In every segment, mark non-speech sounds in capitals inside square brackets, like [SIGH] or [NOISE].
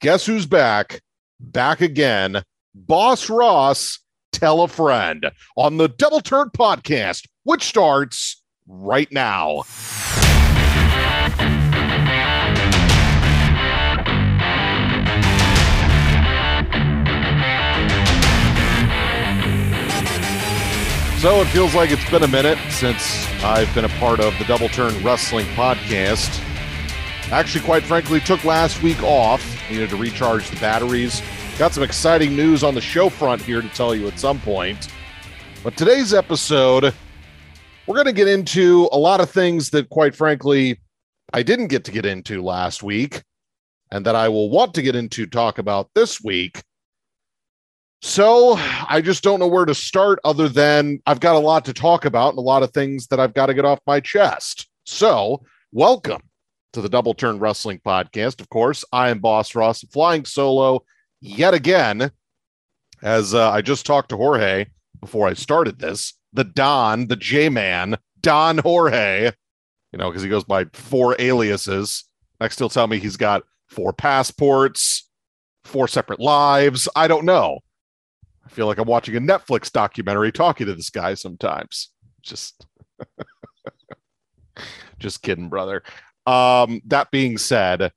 guess who's back? Back again. Boss Ross, tell a friend on the Double Turn podcast, which starts right now. So it feels like it's been a minute since I've been a part of the Double Turn Wrestling podcast. Actually, quite frankly, took last week off. Needed to recharge the batteries. Got some exciting news on the show front here to tell you at some point. But today's episode, we're going to get into a lot of things that, quite frankly, I didn't get to get into last week and that I will want to get into talk about this week. So I just don't know where to start other than I've got a lot to talk about and a lot of things that I've got to get off my chest. So, welcome to the Double Turn Wrestling Podcast. Of course, I am Boss Ross, flying solo yet again. As uh, I just talked to Jorge before I started this, the Don, the J Man, Don Jorge, you know, because he goes by four aliases. Next, he'll tell me he's got four passports, four separate lives. I don't know. I feel like I'm watching a Netflix documentary talking to this guy sometimes. Just [LAUGHS] just kidding, brother. Um, that being said,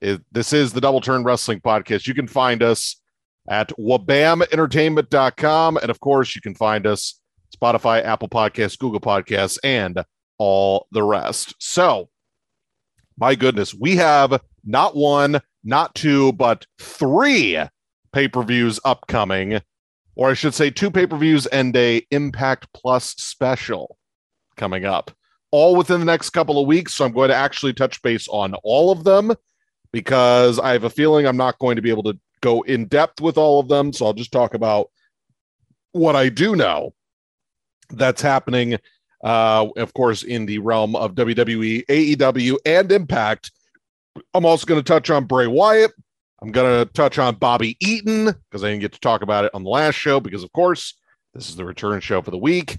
it, this is the Double Turn Wrestling Podcast. You can find us at wabamentertainment.com. And of course, you can find us Spotify, Apple Podcasts, Google Podcasts, and all the rest. So, my goodness, we have not one, not two, but three pay per views upcoming or I should say, two pay per views and a Impact Plus special coming up, all within the next couple of weeks. So I'm going to actually touch base on all of them because I have a feeling I'm not going to be able to go in depth with all of them. So I'll just talk about what I do know that's happening, uh, of course, in the realm of WWE, AEW, and Impact. I'm also going to touch on Bray Wyatt, I'm going to touch on Bobby Eaton because I didn't get to talk about it on the last show because, of course, this is the return show for the week.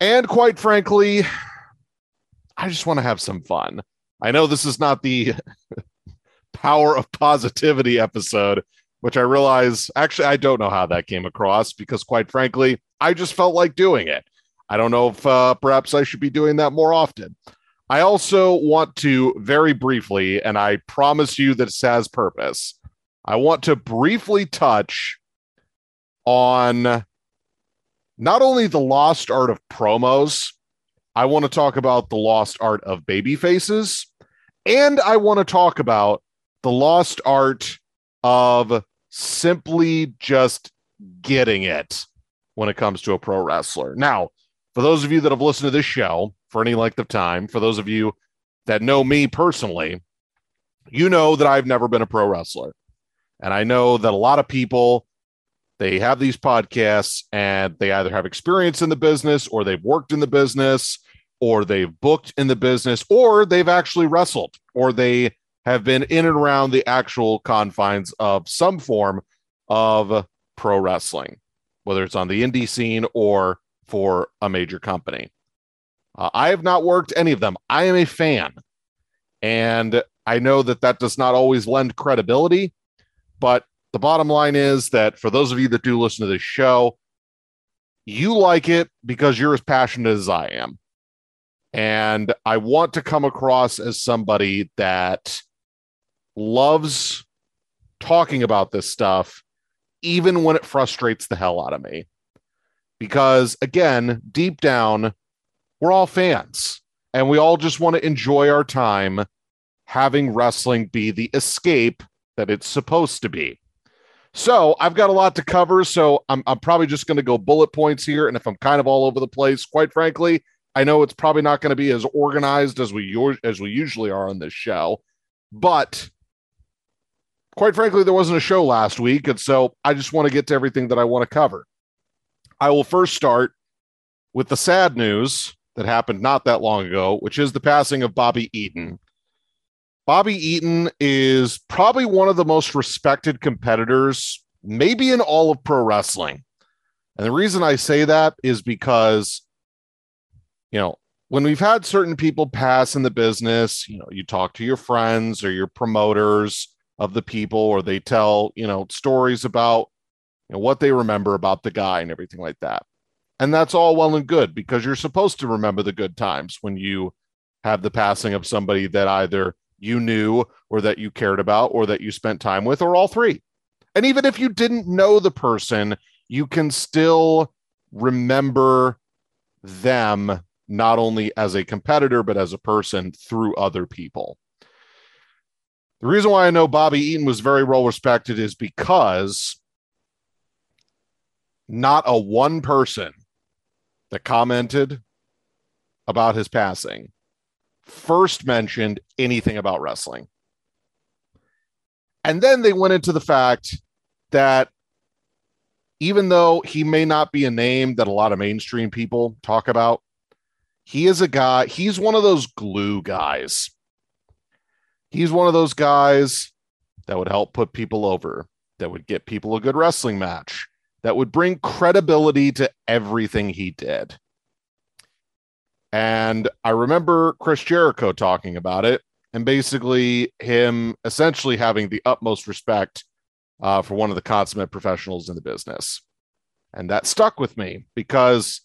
And quite frankly, I just want to have some fun. I know this is not the [LAUGHS] power of positivity episode, which I realize actually I don't know how that came across because, quite frankly, I just felt like doing it. I don't know if uh, perhaps I should be doing that more often. I also want to very briefly, and I promise you that it has purpose. I want to briefly touch on not only the lost art of promos, I want to talk about the lost art of baby faces, and I want to talk about the lost art of simply just getting it when it comes to a pro wrestler. Now, for those of you that have listened to this show, for any length of time, for those of you that know me personally, you know that I've never been a pro wrestler. And I know that a lot of people they have these podcasts and they either have experience in the business or they've worked in the business or they've booked in the business or they've actually wrestled or they have been in and around the actual confines of some form of pro wrestling, whether it's on the indie scene or for a major company. Uh, I have not worked any of them. I am a fan. And I know that that does not always lend credibility, but the bottom line is that for those of you that do listen to this show, you like it because you're as passionate as I am. And I want to come across as somebody that loves talking about this stuff, even when it frustrates the hell out of me. Because again, deep down, we're all fans and we all just want to enjoy our time having wrestling be the escape that it's supposed to be. So I've got a lot to cover. So I'm, I'm probably just going to go bullet points here. And if I'm kind of all over the place, quite frankly, I know it's probably not going to be as organized as we as we usually are on this show, but quite frankly, there wasn't a show last week, and so I just want to get to everything that I want to cover. I will first start with the sad news that happened not that long ago, which is the passing of Bobby Eaton. Bobby Eaton is probably one of the most respected competitors, maybe in all of pro wrestling. And the reason I say that is because, you know, when we've had certain people pass in the business, you know, you talk to your friends or your promoters of the people or they tell, you know, stories about you know, what they remember about the guy and everything like that. And that's all well and good because you're supposed to remember the good times when you have the passing of somebody that either you knew or that you cared about or that you spent time with or all three. And even if you didn't know the person, you can still remember them not only as a competitor, but as a person through other people. The reason why I know Bobby Eaton was very well respected is because not a one person that commented about his passing first mentioned anything about wrestling. And then they went into the fact that even though he may not be a name that a lot of mainstream people talk about, he is a guy, he's one of those glue guys. He's one of those guys that would help put people over, that would get people a good wrestling match, that would bring credibility to everything he did. And I remember Chris Jericho talking about it and basically him essentially having the utmost respect uh, for one of the consummate professionals in the business. And that stuck with me because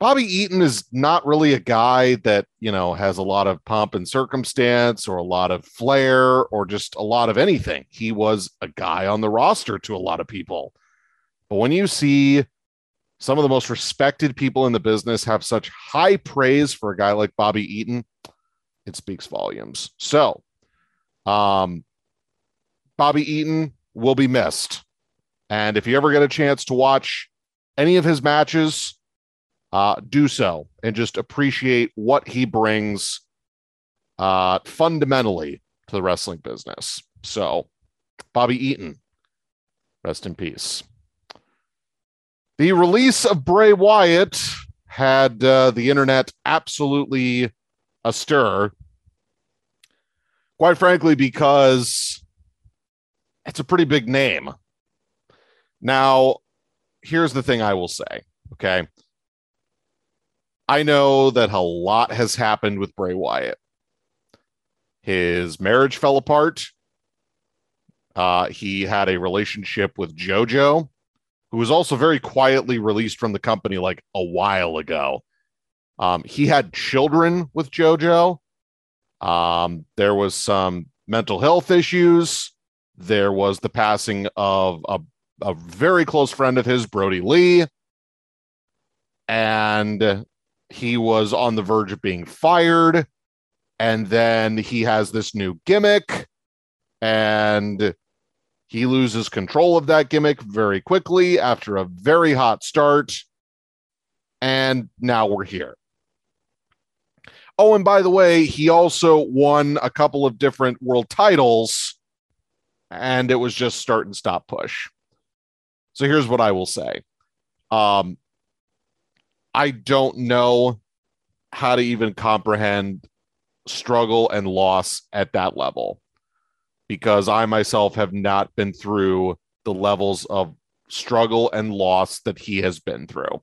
Bobby Eaton is not really a guy that, you know, has a lot of pomp and circumstance or a lot of flair or just a lot of anything. He was a guy on the roster to a lot of people. But when you see some of the most respected people in the business have such high praise for a guy like Bobby Eaton, it speaks volumes. So, um, Bobby Eaton will be missed. And if you ever get a chance to watch any of his matches, uh, do so and just appreciate what he brings uh, fundamentally to the wrestling business. So, Bobby Eaton, rest in peace. The release of Bray Wyatt had uh, the internet absolutely astir. Quite frankly, because it's a pretty big name. Now, here's the thing I will say. Okay. I know that a lot has happened with Bray Wyatt. His marriage fell apart. Uh, he had a relationship with JoJo, who was also very quietly released from the company like a while ago. Um, he had children with JoJo. Um, there was some mental health issues. There was the passing of a, a very close friend of his, Brodie Lee. And he was on the verge of being fired. And then he has this new gimmick. And he loses control of that gimmick very quickly after a very hot start. And now we're here. Oh, and by the way, he also won a couple of different world titles, and it was just start and stop push. So here's what I will say. Um, I don't know how to even comprehend struggle and loss at that level because I myself have not been through the levels of struggle and loss that he has been through.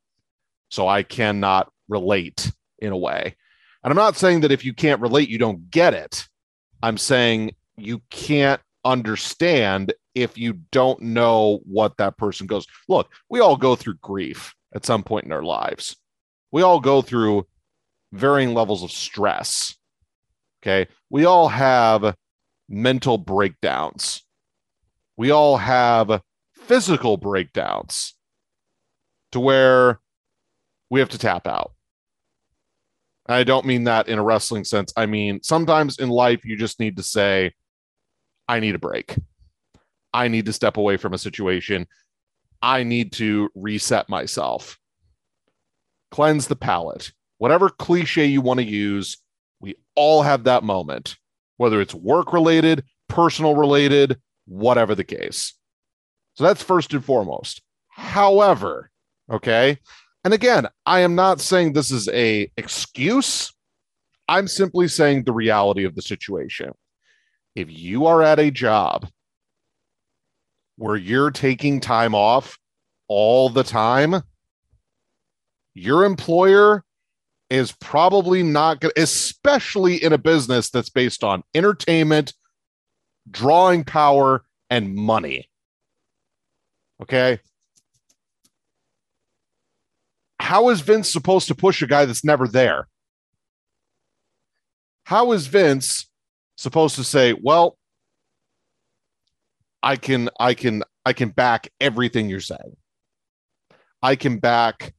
So I cannot relate in a way. And I'm not saying that if you can't relate, you don't get it. I'm saying you can't understand if you don't know what that person goes. Look, we all go through grief at some point in our lives. We all go through varying levels of stress. Okay. We all have mental breakdowns. We all have physical breakdowns to where we have to tap out. I don't mean that in a wrestling sense. I mean, sometimes in life, you just need to say, I need a break. I need to step away from a situation. I need to reset myself, cleanse the palate. Whatever cliche you want to use, we all have that moment whether it's work related, personal related, whatever the case. So that's first and foremost. However, okay, and again, I am not saying this is a excuse. I'm simply saying the reality of the situation. If you are at a job where you're taking time off all the time, your employer is probably not going especially in a business that's based on entertainment, drawing power and money. Okay. How is Vince supposed to push a guy that's never there? How is Vince supposed to say, well, I can, I can, I can back everything you're saying. I can back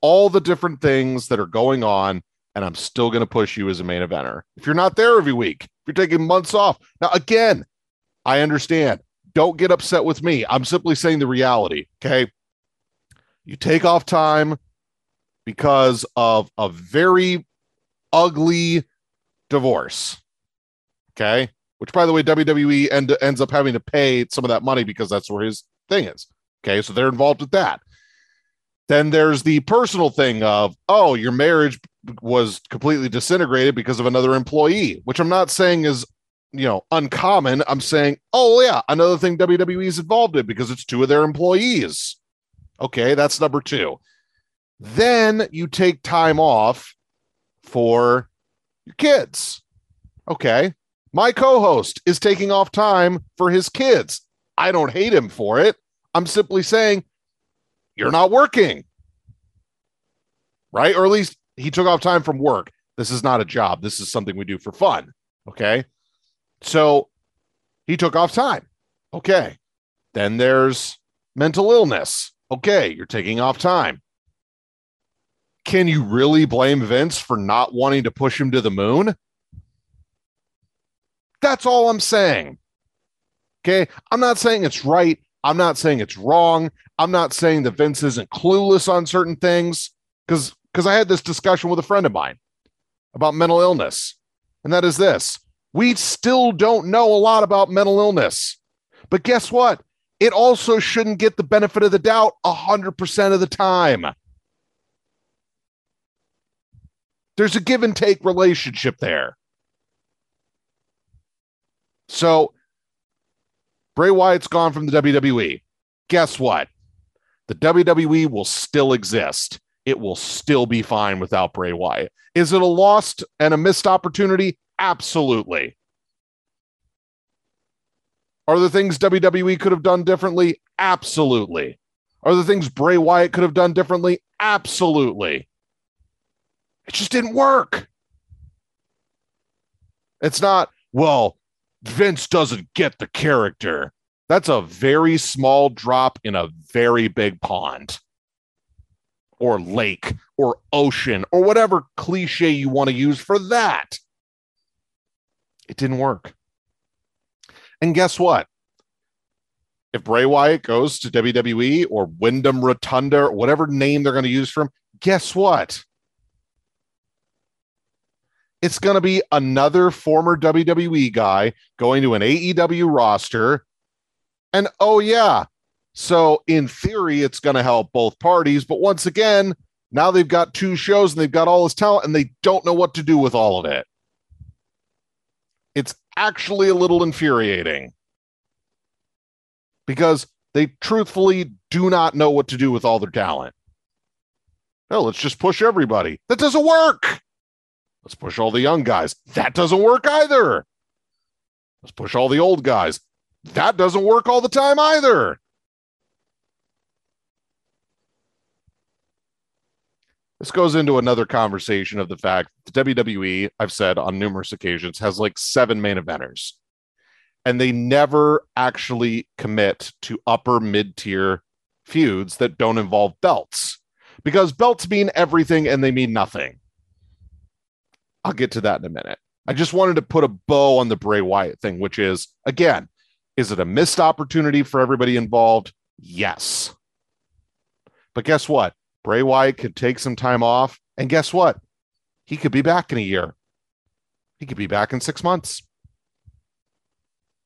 all the different things that are going on, and I'm still going to push you as a main eventer. If you're not there every week, if you're taking months off. Now, again, I understand. Don't get upset with me. I'm simply saying the reality. Okay. You take off time because of a very ugly divorce. Okay. Which, by the way, WWE end, ends up having to pay some of that money because that's where his thing is. Okay. So they're involved with that. Then there's the personal thing of, oh, your marriage was completely disintegrated because of another employee, which I'm not saying is, you know, uncommon. I'm saying, oh, yeah, another thing WWE is involved in because it's two of their employees. Okay, that's number two. Then you take time off for your kids. Okay. My co host is taking off time for his kids. I don't hate him for it. I'm simply saying you're not working. Right? Or at least he took off time from work. This is not a job. This is something we do for fun. Okay. So he took off time. Okay. Then there's mental illness. Okay. You're taking off time. Can you really blame Vince for not wanting to push him to the moon? That's all I'm saying. Okay. I'm not saying it's right. I'm not saying it's wrong. I'm not saying that Vince isn't clueless on certain things because because I had this discussion with a friend of mine about mental illness. And that is this. We still don't know a lot about mental illness. But guess what? It also shouldn't get the benefit of the doubt 100% of the time. There's a give and take relationship there. So Bray Wyatt's gone from the WWE. Guess what? The WWE will still exist. It will still be fine without Bray Wyatt. Is it a lost and a missed opportunity? Absolutely. Are there things WWE could have done differently? Absolutely. Are there things Bray Wyatt could have done differently? Absolutely. It just didn't work. It's not, well, Vince doesn't get the character. That's a very small drop in a very big pond or lake or ocean or whatever cliche you want to use for that. It didn't work. And guess what? If Bray Wyatt goes to WWE or Wyndham Rotunda, or whatever name they're going to use for him, guess what? It's going to be another former WWE guy going to an AEW roster. And oh, yeah. So, in theory, it's going to help both parties. But once again, now they've got two shows and they've got all this talent and they don't know what to do with all of it. It's actually a little infuriating because they truthfully do not know what to do with all their talent. Oh, let's just push everybody. That doesn't work. Let's push all the young guys. That doesn't work either. Let's push all the old guys. That doesn't work all the time either. This goes into another conversation of the fact the WWE, I've said on numerous occasions, has like seven main eventers, and they never actually commit to upper mid tier feuds that don't involve belts because belts mean everything and they mean nothing. I'll get to that in a minute. I just wanted to put a bow on the Bray Wyatt thing, which is again, is it a missed opportunity for everybody involved? Yes. But guess what? Bray Wyatt could take some time off. And guess what? He could be back in a year. He could be back in six months.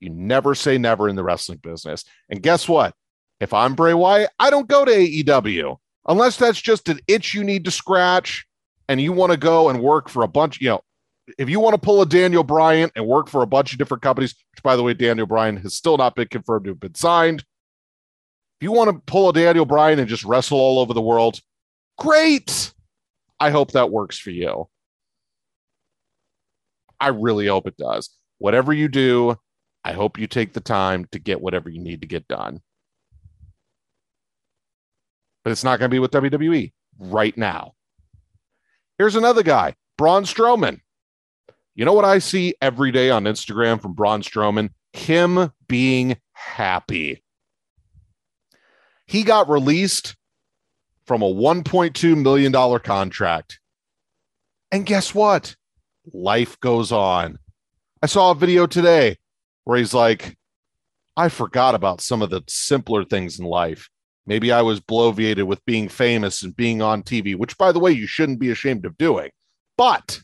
You never say never in the wrestling business. And guess what? If I'm Bray Wyatt, I don't go to AEW unless that's just an itch you need to scratch and you want to go and work for a bunch, you know, if you want to pull a Daniel Bryan and work for a bunch of different companies, which by the way, Daniel Bryan has still not been confirmed to have been signed. If you want to pull a Daniel Bryan and just wrestle all over the world, great. I hope that works for you. I really hope it does. whatever you do, I hope you take the time to get whatever you need to get done. But it's not going to be with WWE right now. Here's another guy, Braun Strowman. You know what I see every day on Instagram from Braun Strowman? Him being happy. He got released from a $1.2 million contract. And guess what? Life goes on. I saw a video today where he's like, I forgot about some of the simpler things in life. Maybe I was bloviated with being famous and being on TV, which, by the way, you shouldn't be ashamed of doing. But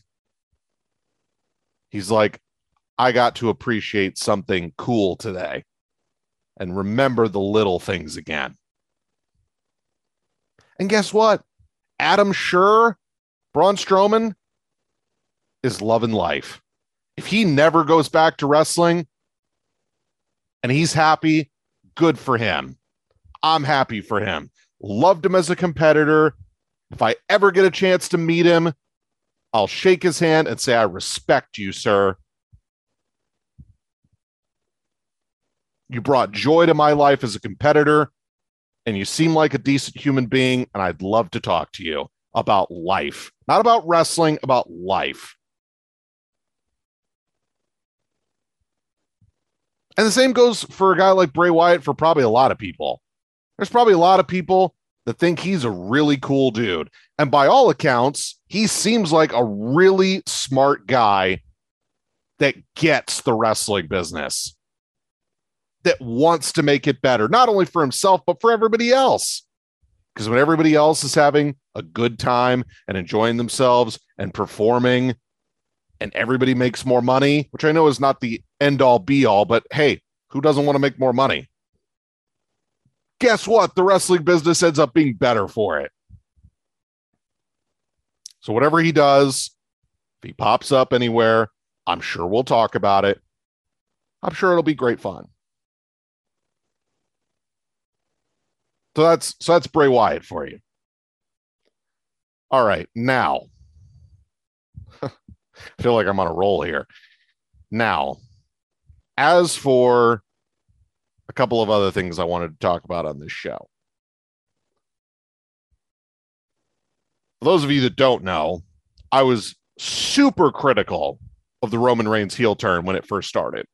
he's like, I got to appreciate something cool today and remember the little things again. And guess what? Adam Scherr, Braun Strowman is loving life. If he never goes back to wrestling and he's happy, good for him. I'm happy for him. Loved him as a competitor. If I ever get a chance to meet him, I'll shake his hand and say, I respect you, sir. You brought joy to my life as a competitor and you seem like a decent human being, and I'd love to talk to you about life, not about wrestling, about life. And the same goes for a guy like Bray Wyatt for probably a lot of people. There's probably a lot of people that think he's a really cool dude. And by all accounts, he seems like a really smart guy that gets the wrestling business that wants to make it better, not only for himself, but for everybody else. Because when everybody else is having a good time and enjoying themselves and performing, and everybody makes more money, which I know is not the end all be all, but hey, who doesn't want to make more money? Guess what? The wrestling business ends up being better for it. So, whatever he does, if he pops up anywhere, I'm sure we'll talk about it. I'm sure it'll be great fun. So that's so that's Bray Wyatt for you. All right, now [LAUGHS] I feel like I'm on a roll here. Now, as for a couple of other things I wanted to talk about on this show. For those of you that don't know, I was super critical of the Roman Reigns heel turn when it first started.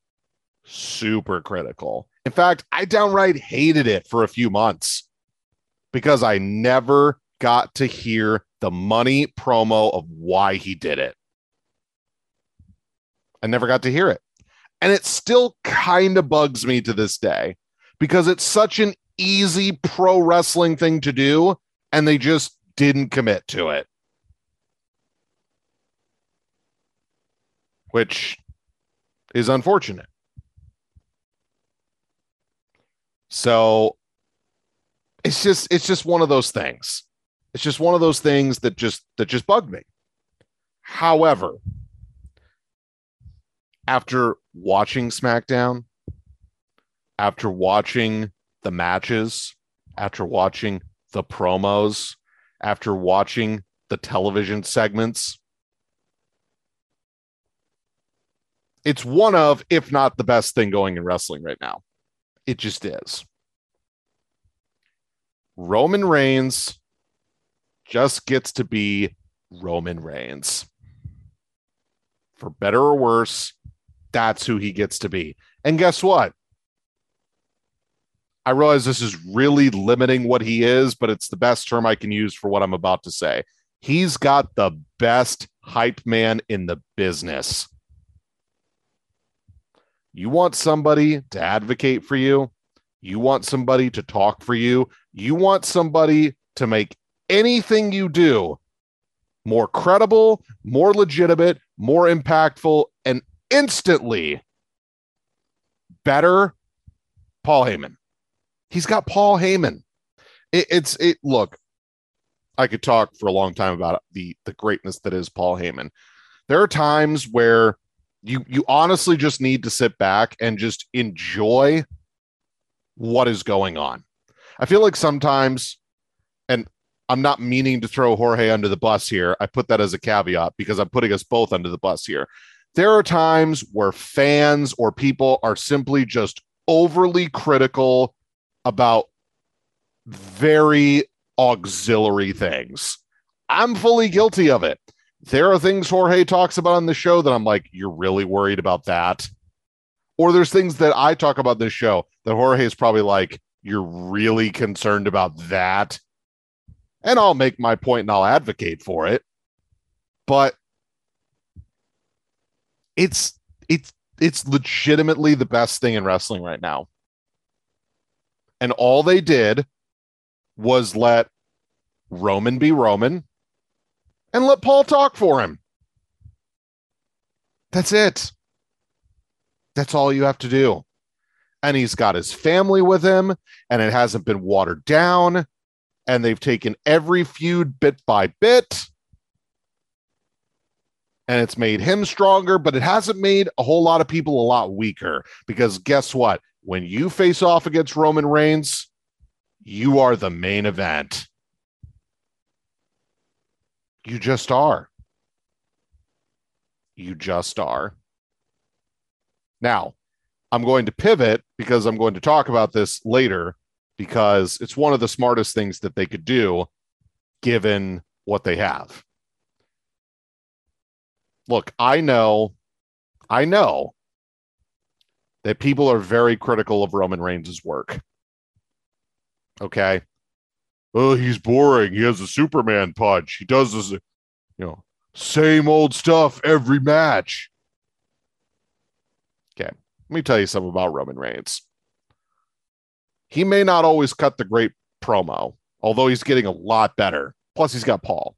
Super critical. In fact, I downright hated it for a few months because I never got to hear the money promo of why he did it. I never got to hear it. And it still kind of bugs me to this day because it's such an easy pro wrestling thing to do. And they just didn't commit to it. Which is unfortunate. So it's just it's just one of those things. It's just one of those things that just that just bugged me. However, after watching SmackDown, after watching the matches, after watching the promos, after watching the television segments, it's one of, if not the best thing going in wrestling right now. It just is. Roman Reigns just gets to be Roman Reigns. For better or worse, that's who he gets to be. And guess what? I realize this is really limiting what he is, but it's the best term I can use for what I'm about to say. He's got the best hype man in the business. You want somebody to advocate for you? You want somebody to talk for you. You want somebody to make anything you do more credible, more legitimate, more impactful, and instantly better. Paul Heyman. He's got Paul Heyman. It, it's it. Look, I could talk for a long time about the the greatness that is Paul Heyman. There are times where you you honestly just need to sit back and just enjoy what is going on. I feel like sometimes, and I'm not meaning to throw Jorge under the bus here. I put that as a caveat because I'm putting us both under the bus here. There are times where fans or people are simply just overly critical about very auxiliary things. I'm fully guilty of it. There are things Jorge talks about on the show that I'm like, you're really worried about that. Or there's things that I talk about this show that Jorge is probably like, you're really concerned about that. And I'll make my point and I'll advocate for it. But it's it's it's legitimately the best thing in wrestling right now. And all they did was let Roman be Roman and let Paul talk for him. That's it. That's all you have to do. And he's got his family with him, and it hasn't been watered down. And they've taken every feud bit by bit. And it's made him stronger, but it hasn't made a whole lot of people a lot weaker. Because guess what? When you face off against Roman Reigns, you are the main event. You just are. You just are. Now, I'm going to pivot because I'm going to talk about this later because it's one of the smartest things that they could do given what they have. Look, I know, I know that people are very critical of Roman Reigns' work. Okay. Oh, he's boring. He has a Superman punch. He does this, you know, same old stuff every match. Okay. Let me tell you something about Roman Reigns. He may not always cut the great promo, although he's getting a lot better. Plus, he's got Paul.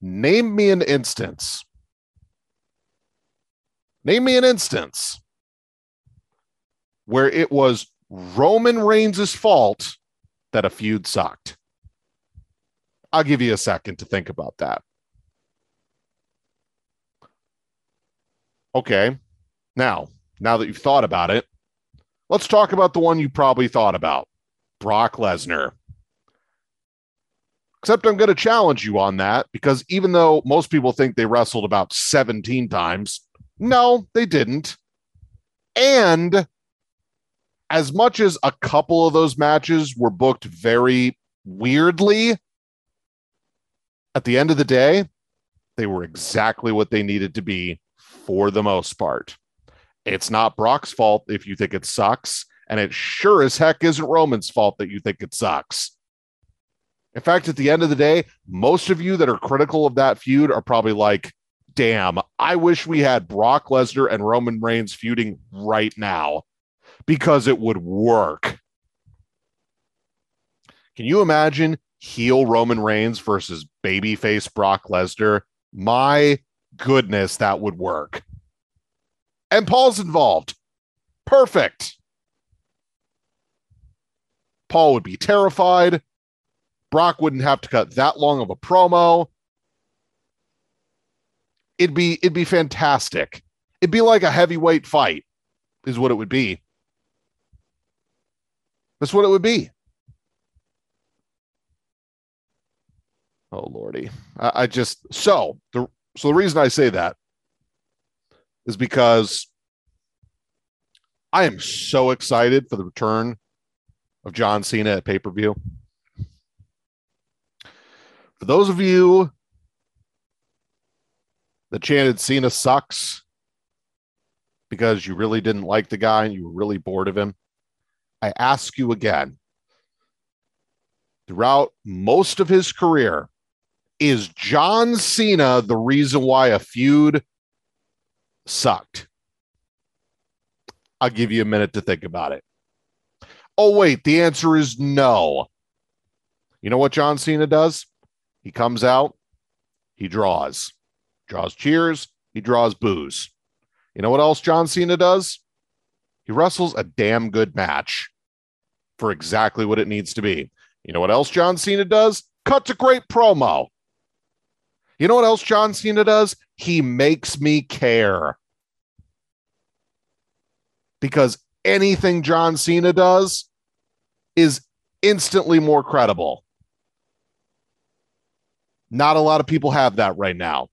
Name me an instance. Name me an instance where it was Roman Reigns' fault that a feud sucked. I'll give you a second to think about that. Okay. Now, now that you've thought about it, let's talk about the one you probably thought about Brock Lesnar. Except I'm going to challenge you on that because even though most people think they wrestled about 17 times, no, they didn't. And as much as a couple of those matches were booked very weirdly, at the end of the day, they were exactly what they needed to be for the most part. It's not Brock's fault if you think it sucks, and it sure as heck isn't Roman's fault that you think it sucks. In fact, at the end of the day, most of you that are critical of that feud are probably like, damn, I wish we had Brock Lesnar and Roman Reigns feuding right now because it would work. Can you imagine heel Roman Reigns versus babyface Brock Lesnar? My goodness, that would work. And Paul's involved. Perfect. Paul would be terrified. Brock wouldn't have to cut that long of a promo. It'd be it'd be fantastic. It'd be like a heavyweight fight, is what it would be. That's what it would be. Oh lordy, I, I just so the so the reason I say that is because I am so excited for the return of John Cena at pay per view. For those of you that chanted Cena sucks because you really didn't like the guy and you were really bored of him, I ask you again throughout most of his career, is John Cena the reason why a feud sucked? I'll give you a minute to think about it. Oh, wait, the answer is no. You know what John Cena does? He comes out, he draws, draws cheers, he draws boos. You know what else John Cena does? He wrestles a damn good match for exactly what it needs to be. You know what else John Cena does? Cuts a great promo. You know what else John Cena does? He makes me care. Because anything John Cena does is instantly more credible. Not a lot of people have that right now.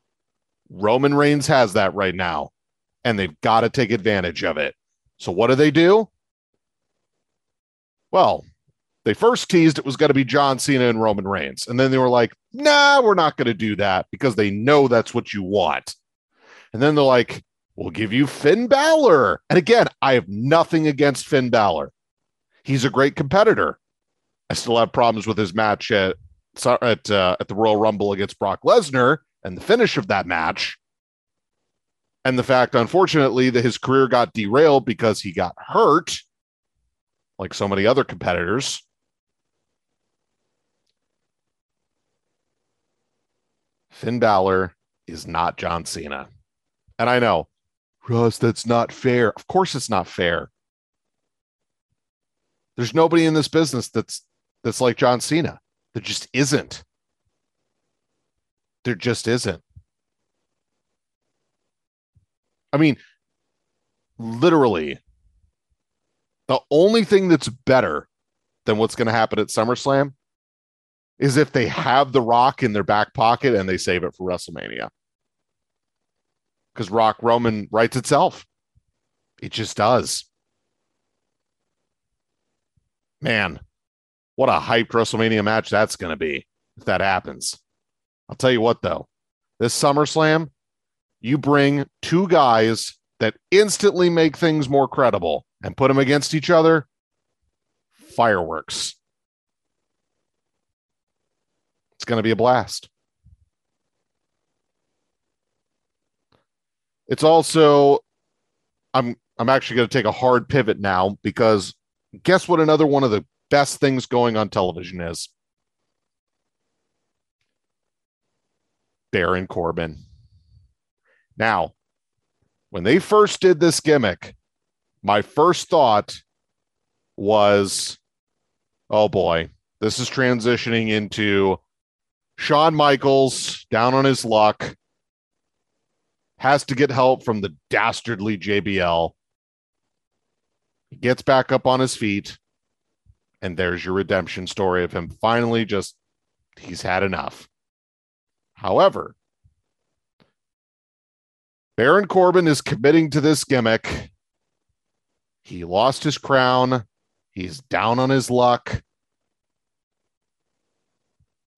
Roman Reigns has that right now, and they've got to take advantage of it. So, what do they do? Well, they first teased it was going to be John Cena and Roman Reigns. And then they were like, nah, we're not going to do that because they know that's what you want. And then they're like, we'll give you Finn Balor. And again, I have nothing against Finn Balor. He's a great competitor. I still have problems with his match at at uh, at the Royal Rumble against Brock Lesnar and the finish of that match. And the fact, unfortunately, that his career got derailed because he got hurt, like so many other competitors. Finn Balor is not John Cena. And I know, Russ, that's not fair. Of course it's not fair. There's nobody in this business that's that's like John Cena. There just isn't. There just isn't. I mean, literally, the only thing that's better than what's going to happen at SummerSlam is if they have the Rock in their back pocket and they save it for WrestleMania. Because Rock Roman writes itself. It just does. Man, what a hyped WrestleMania match that's going to be if that happens. I'll tell you what, though, this SummerSlam, you bring two guys that instantly make things more credible and put them against each other. Fireworks. It's going to be a blast. It's also I'm I'm actually going to take a hard pivot now because guess what another one of the best things going on television is? Baron Corbin. Now, when they first did this gimmick, my first thought was, oh boy, this is transitioning into Shawn Michaels down on his luck, has to get help from the dastardly JBL. He gets back up on his feet, and there's your redemption story of him finally just, he's had enough. However, Baron Corbin is committing to this gimmick. He lost his crown. He's down on his luck.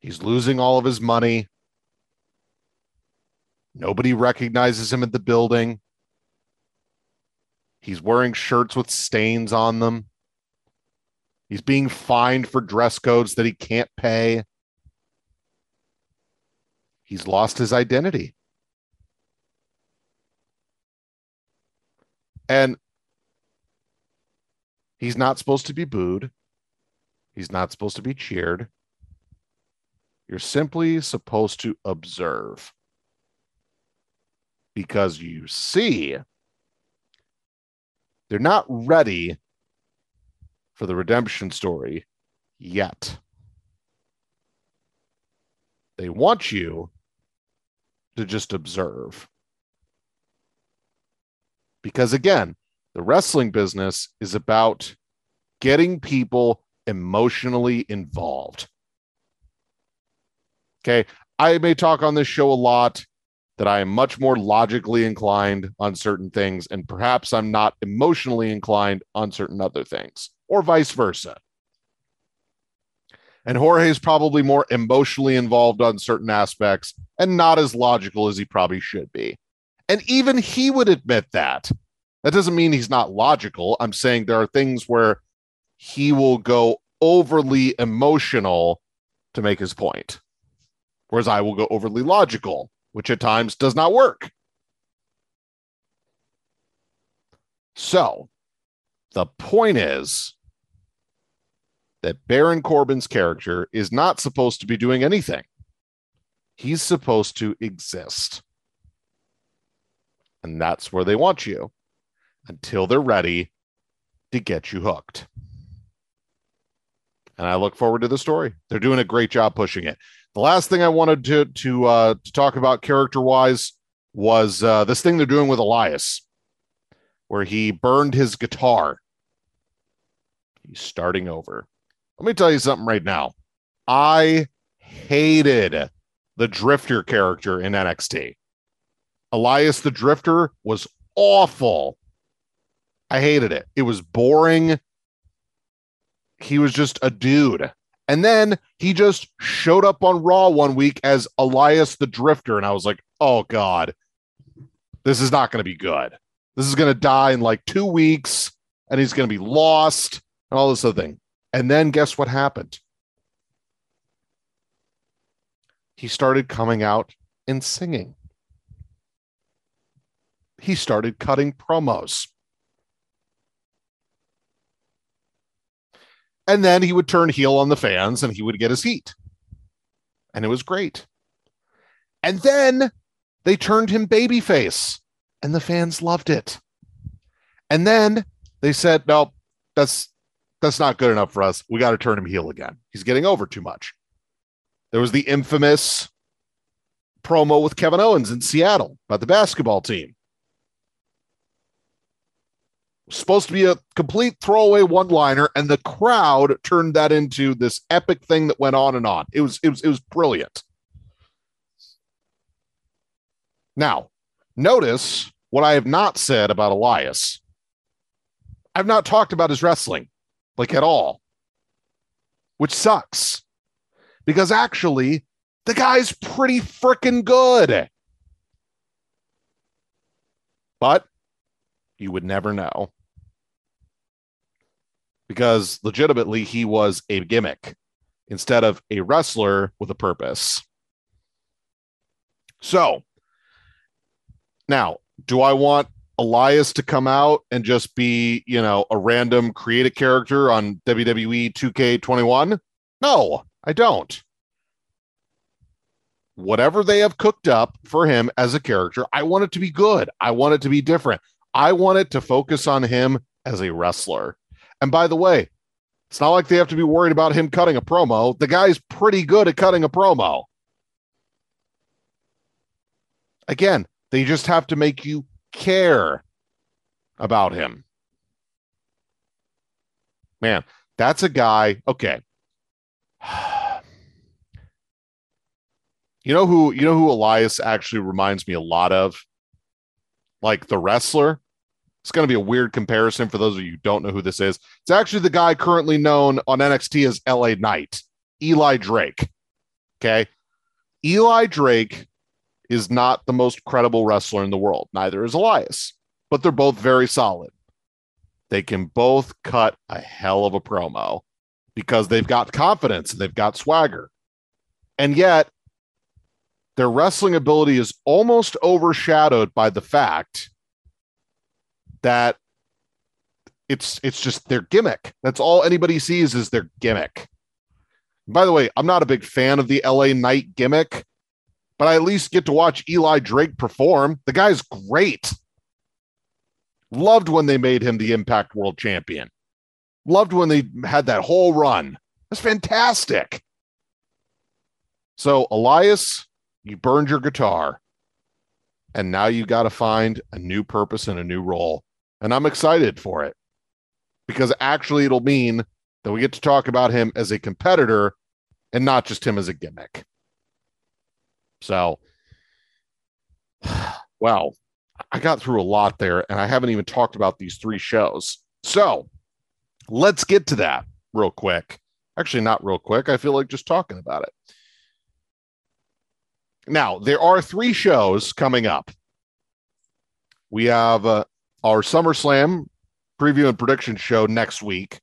He's losing all of his money. Nobody recognizes him at the building. He's wearing shirts with stains on them. He's being fined for dress codes that he can't pay. He's lost his identity. And he's not supposed to be booed. He's not supposed to be cheered. You're simply supposed to observe because you see they're not ready for the redemption story yet. They want you to just observe. Because again, the wrestling business is about getting people emotionally involved. Okay. I may talk on this show a lot that I am much more logically inclined on certain things, and perhaps I'm not emotionally inclined on certain other things, or vice versa. And Jorge is probably more emotionally involved on certain aspects and not as logical as he probably should be. And even he would admit that. That doesn't mean he's not logical. I'm saying there are things where he will go overly emotional to make his point whereas I will go overly logical, which at times does not work. So the point is that Baron Corbin's character is not supposed to be doing anything. He's supposed to exist. And that's where they want you until they're ready to get you hooked. And I look forward to the story. They're doing a great job pushing it. The last thing I wanted to to uh, to talk about character wise was uh, this thing they're doing with Elias, where he burned his guitar. He's starting over. Let me tell you something right now. I hated the Drifter character in NXT. Elias the Drifter was awful. I hated it. It was boring. He was just a dude. And then he just showed up on Raw one week as Elias the Drifter. And I was like, oh God, this is not going to be good. This is going to die in like two weeks and he's going to be lost and all this other thing. And then guess what happened? He started coming out and singing. He started cutting promos. And then he would turn heel on the fans and he would get his heat. And it was great. And then they turned him babyface and the fans loved it. And then they said, no, that's that's not good enough for us. We got to turn him heel again. He's getting over too much. There was the infamous promo with Kevin Owens in Seattle about the basketball team supposed to be a complete throwaway one liner and the crowd turned that into this epic thing that went on and on it was it was it was brilliant now notice what i have not said about elias i've not talked about his wrestling like at all which sucks. Because actually the guy's pretty freaking good. But you would never know. Because legitimately he was a gimmick instead of a wrestler with a purpose. So now, do I want Elias to come out and just be, you know, a random create a character on WWE 2K21? No, I don't. Whatever they have cooked up for him as a character, I want it to be good. I want it to be different. I want it to focus on him as a wrestler. And by the way, it's not like they have to be worried about him cutting a promo. The guy's pretty good at cutting a promo. Again, they just have to make you care about him. Man, that's a guy. Okay. [SIGHS] You know who you know who Elias actually reminds me a lot of? Like the wrestler it's going to be a weird comparison for those of you who don't know who this is. It's actually the guy currently known on NXT as LA Knight, Eli Drake. Okay. Eli Drake is not the most credible wrestler in the world. Neither is Elias, but they're both very solid. They can both cut a hell of a promo because they've got confidence and they've got swagger. And yet, their wrestling ability is almost overshadowed by the fact that it's it's just their gimmick. That's all anybody sees is their gimmick. By the way, I'm not a big fan of the LA Knight gimmick, but I at least get to watch Eli Drake perform. The guy's great. Loved when they made him the Impact World Champion. Loved when they had that whole run. That's fantastic. So, Elias, you burned your guitar. And now you got to find a new purpose and a new role. And I'm excited for it because actually it'll mean that we get to talk about him as a competitor and not just him as a gimmick. So, [SIGHS] well, I got through a lot there and I haven't even talked about these three shows. So, let's get to that real quick. Actually, not real quick. I feel like just talking about it. Now, there are three shows coming up. We have uh, our SummerSlam preview and prediction show next week.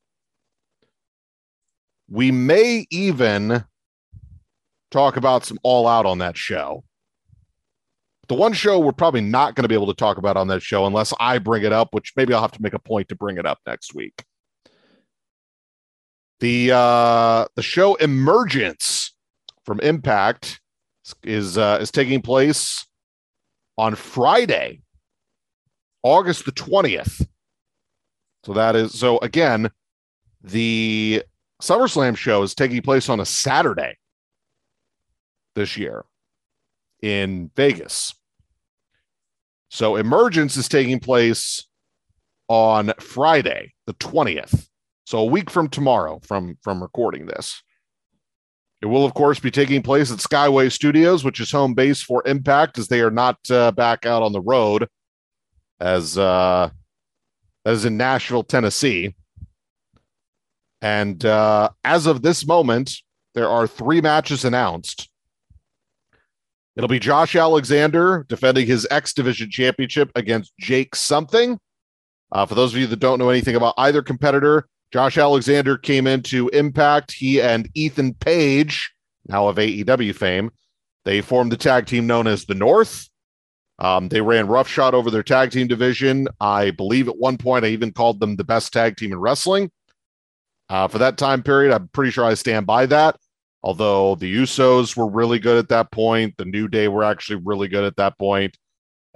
We may even talk about some all out on that show. The one show we're probably not going to be able to talk about on that show unless I bring it up, which maybe I'll have to make a point to bring it up next week. The uh the show Emergence from Impact is uh is taking place on Friday, August the 20th. So that is so again, the SummerSlam show is taking place on a Saturday this year in Vegas. So Emergence is taking place on Friday, the 20th. So a week from tomorrow from from recording this. It will, of course, be taking place at Skyway Studios, which is home base for Impact, as they are not uh, back out on the road, as uh, as in Nashville, Tennessee. And uh, as of this moment, there are three matches announced. It'll be Josh Alexander defending his X Division Championship against Jake something. Uh, for those of you that don't know anything about either competitor, Josh Alexander came into Impact. He and Ethan Page, now of AEW fame, they formed the tag team known as the North. Um, they ran roughshod over their tag team division. I believe at one point I even called them the best tag team in wrestling. Uh, for that time period, I'm pretty sure I stand by that. Although the Usos were really good at that point, the New Day were actually really good at that point.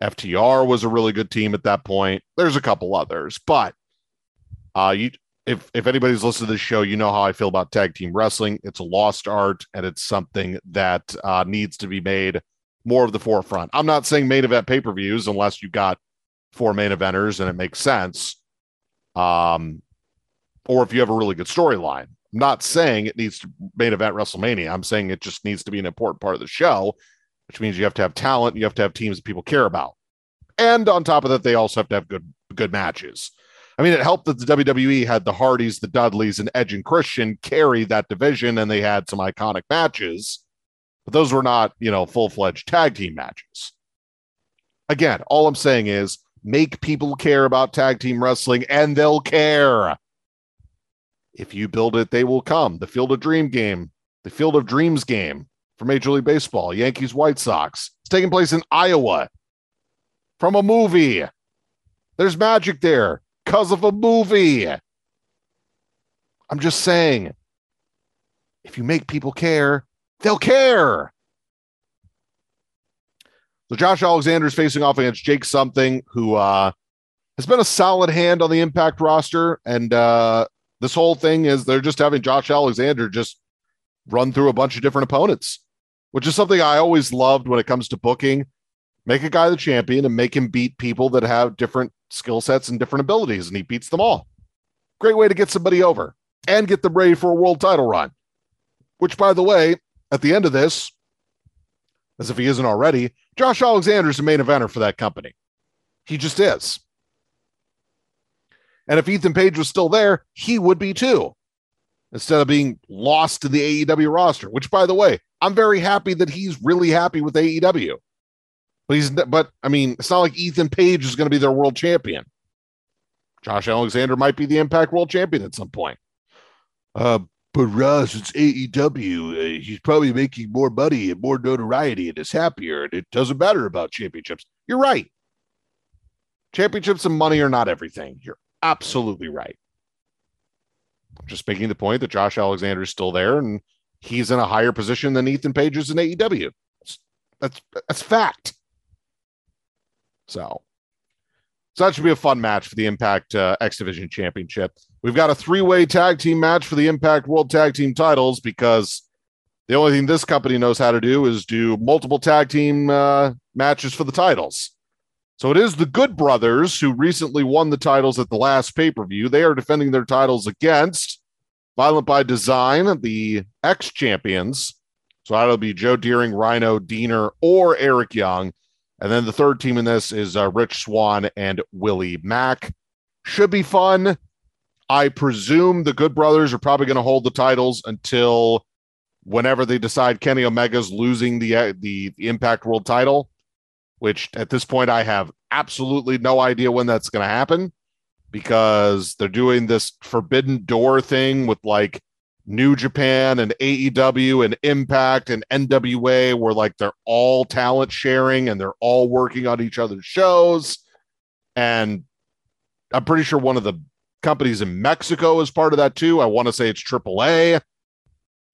FTR was a really good team at that point. There's a couple others, but uh, you if if anybody's listened to this show, you know how I feel about tag team wrestling. It's a lost art, and it's something that uh, needs to be made more of the forefront. I'm not saying main event pay per views unless you got four main eventers and it makes sense. Um, or if you have a really good storyline. I'm not saying it needs to main event WrestleMania. I'm saying it just needs to be an important part of the show, which means you have to have talent, you have to have teams that people care about. And on top of that, they also have to have good good matches. I mean, it helped that the WWE had the Hardys, the Dudleys, and Edge and Christian carry that division, and they had some iconic matches, but those were not, you know, full fledged tag team matches. Again, all I'm saying is make people care about tag team wrestling, and they'll care. If you build it, they will come. The Field of Dream game, the Field of Dreams game for Major League Baseball, Yankees White Sox. It's taking place in Iowa from a movie. There's magic there because of a movie. I'm just saying, if you make people care, they'll care. So Josh Alexander is facing off against Jake Something, who uh, has been a solid hand on the Impact roster. And uh, this whole thing is they're just having Josh Alexander just run through a bunch of different opponents, which is something I always loved when it comes to booking. Make a guy the champion and make him beat people that have different skill sets and different abilities, and he beats them all. Great way to get somebody over and get them ready for a world title run. Which, by the way, at the end of this, as if he isn't already, Josh Alexander is the main eventer for that company. He just is. And if Ethan Page was still there, he would be too, instead of being lost to the AEW roster, which, by the way, I'm very happy that he's really happy with AEW. But he's but I mean, it's not like Ethan Page is going to be their world champion. Josh Alexander might be the Impact World Champion at some point. Uh, but Ross, it's AEW. Uh, he's probably making more money and more notoriety and is happier, and it doesn't matter about championships. You're right. Championships and money are not everything. You're absolutely right. Just making the point that Josh Alexander is still there and he's in a higher position than Ethan Page is in AEW. That's that's, fact. So, so that should be a fun match for the Impact uh, X Division Championship. We've got a three way tag team match for the Impact World Tag Team titles because the only thing this company knows how to do is do multiple tag team uh, matches for the titles. So it is the Good Brothers who recently won the titles at the last pay per view. They are defending their titles against Violent by Design, the ex champions. So that'll be Joe Doering, Rhino, Deaner, or Eric Young. And then the third team in this is uh, Rich Swann and Willie Mack. Should be fun. I presume the Good Brothers are probably going to hold the titles until whenever they decide Kenny Omega's losing the, uh, the the Impact World Title, which at this point I have absolutely no idea when that's going to happen because they're doing this Forbidden Door thing with like New Japan and AEW and Impact and NWA, where like they're all talent sharing and they're all working on each other's shows. And I'm pretty sure one of the companies in Mexico is part of that too. I want to say it's AAA.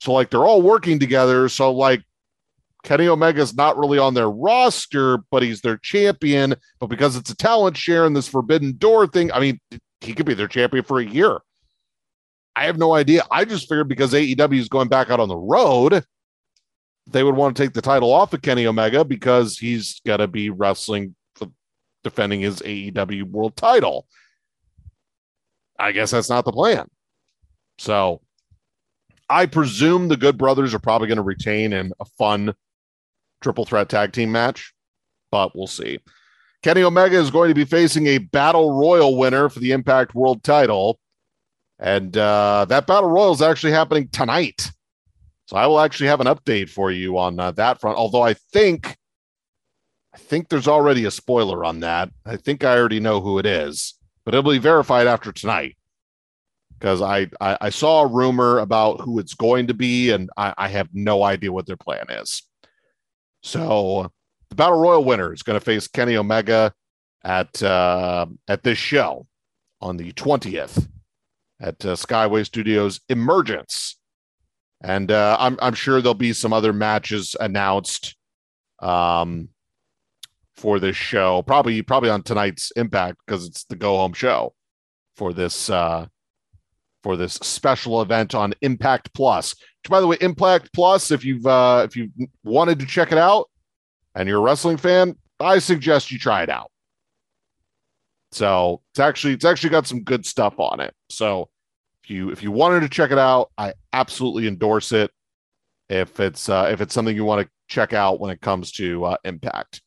So like they're all working together. So like Kenny Omega's not really on their roster, but he's their champion. But because it's a talent share and this forbidden door thing, I mean, he could be their champion for a year. I have no idea. I just figured because AEW is going back out on the road, they would want to take the title off of Kenny Omega because he's got to be wrestling for defending his AEW world title. I guess that's not the plan. So I presume the Good Brothers are probably going to retain in a fun triple threat tag team match, but we'll see. Kenny Omega is going to be facing a battle royal winner for the Impact World title. And uh, that battle royal is actually happening tonight. So I will actually have an update for you on uh, that front. Although I think, I think there's already a spoiler on that. I think I already know who it is, but it'll be verified after tonight because I, I, I saw a rumor about who it's going to be, and I, I have no idea what their plan is. So the battle royal winner is going to face Kenny Omega at uh, at this show on the twentieth at uh, Skyway Studios Emergence, and uh, I'm I'm sure there'll be some other matches announced um, for this show. Probably probably on tonight's Impact because it's the go home show for this uh, for this special event on Impact Plus. Which, by the way, Impact Plus, if you've uh, if you wanted to check it out and you're a wrestling fan, I suggest you try it out. So it's actually it's actually got some good stuff on it. So if you if you wanted to check it out, I absolutely endorse it. If it's uh, if it's something you want to check out when it comes to uh, Impact,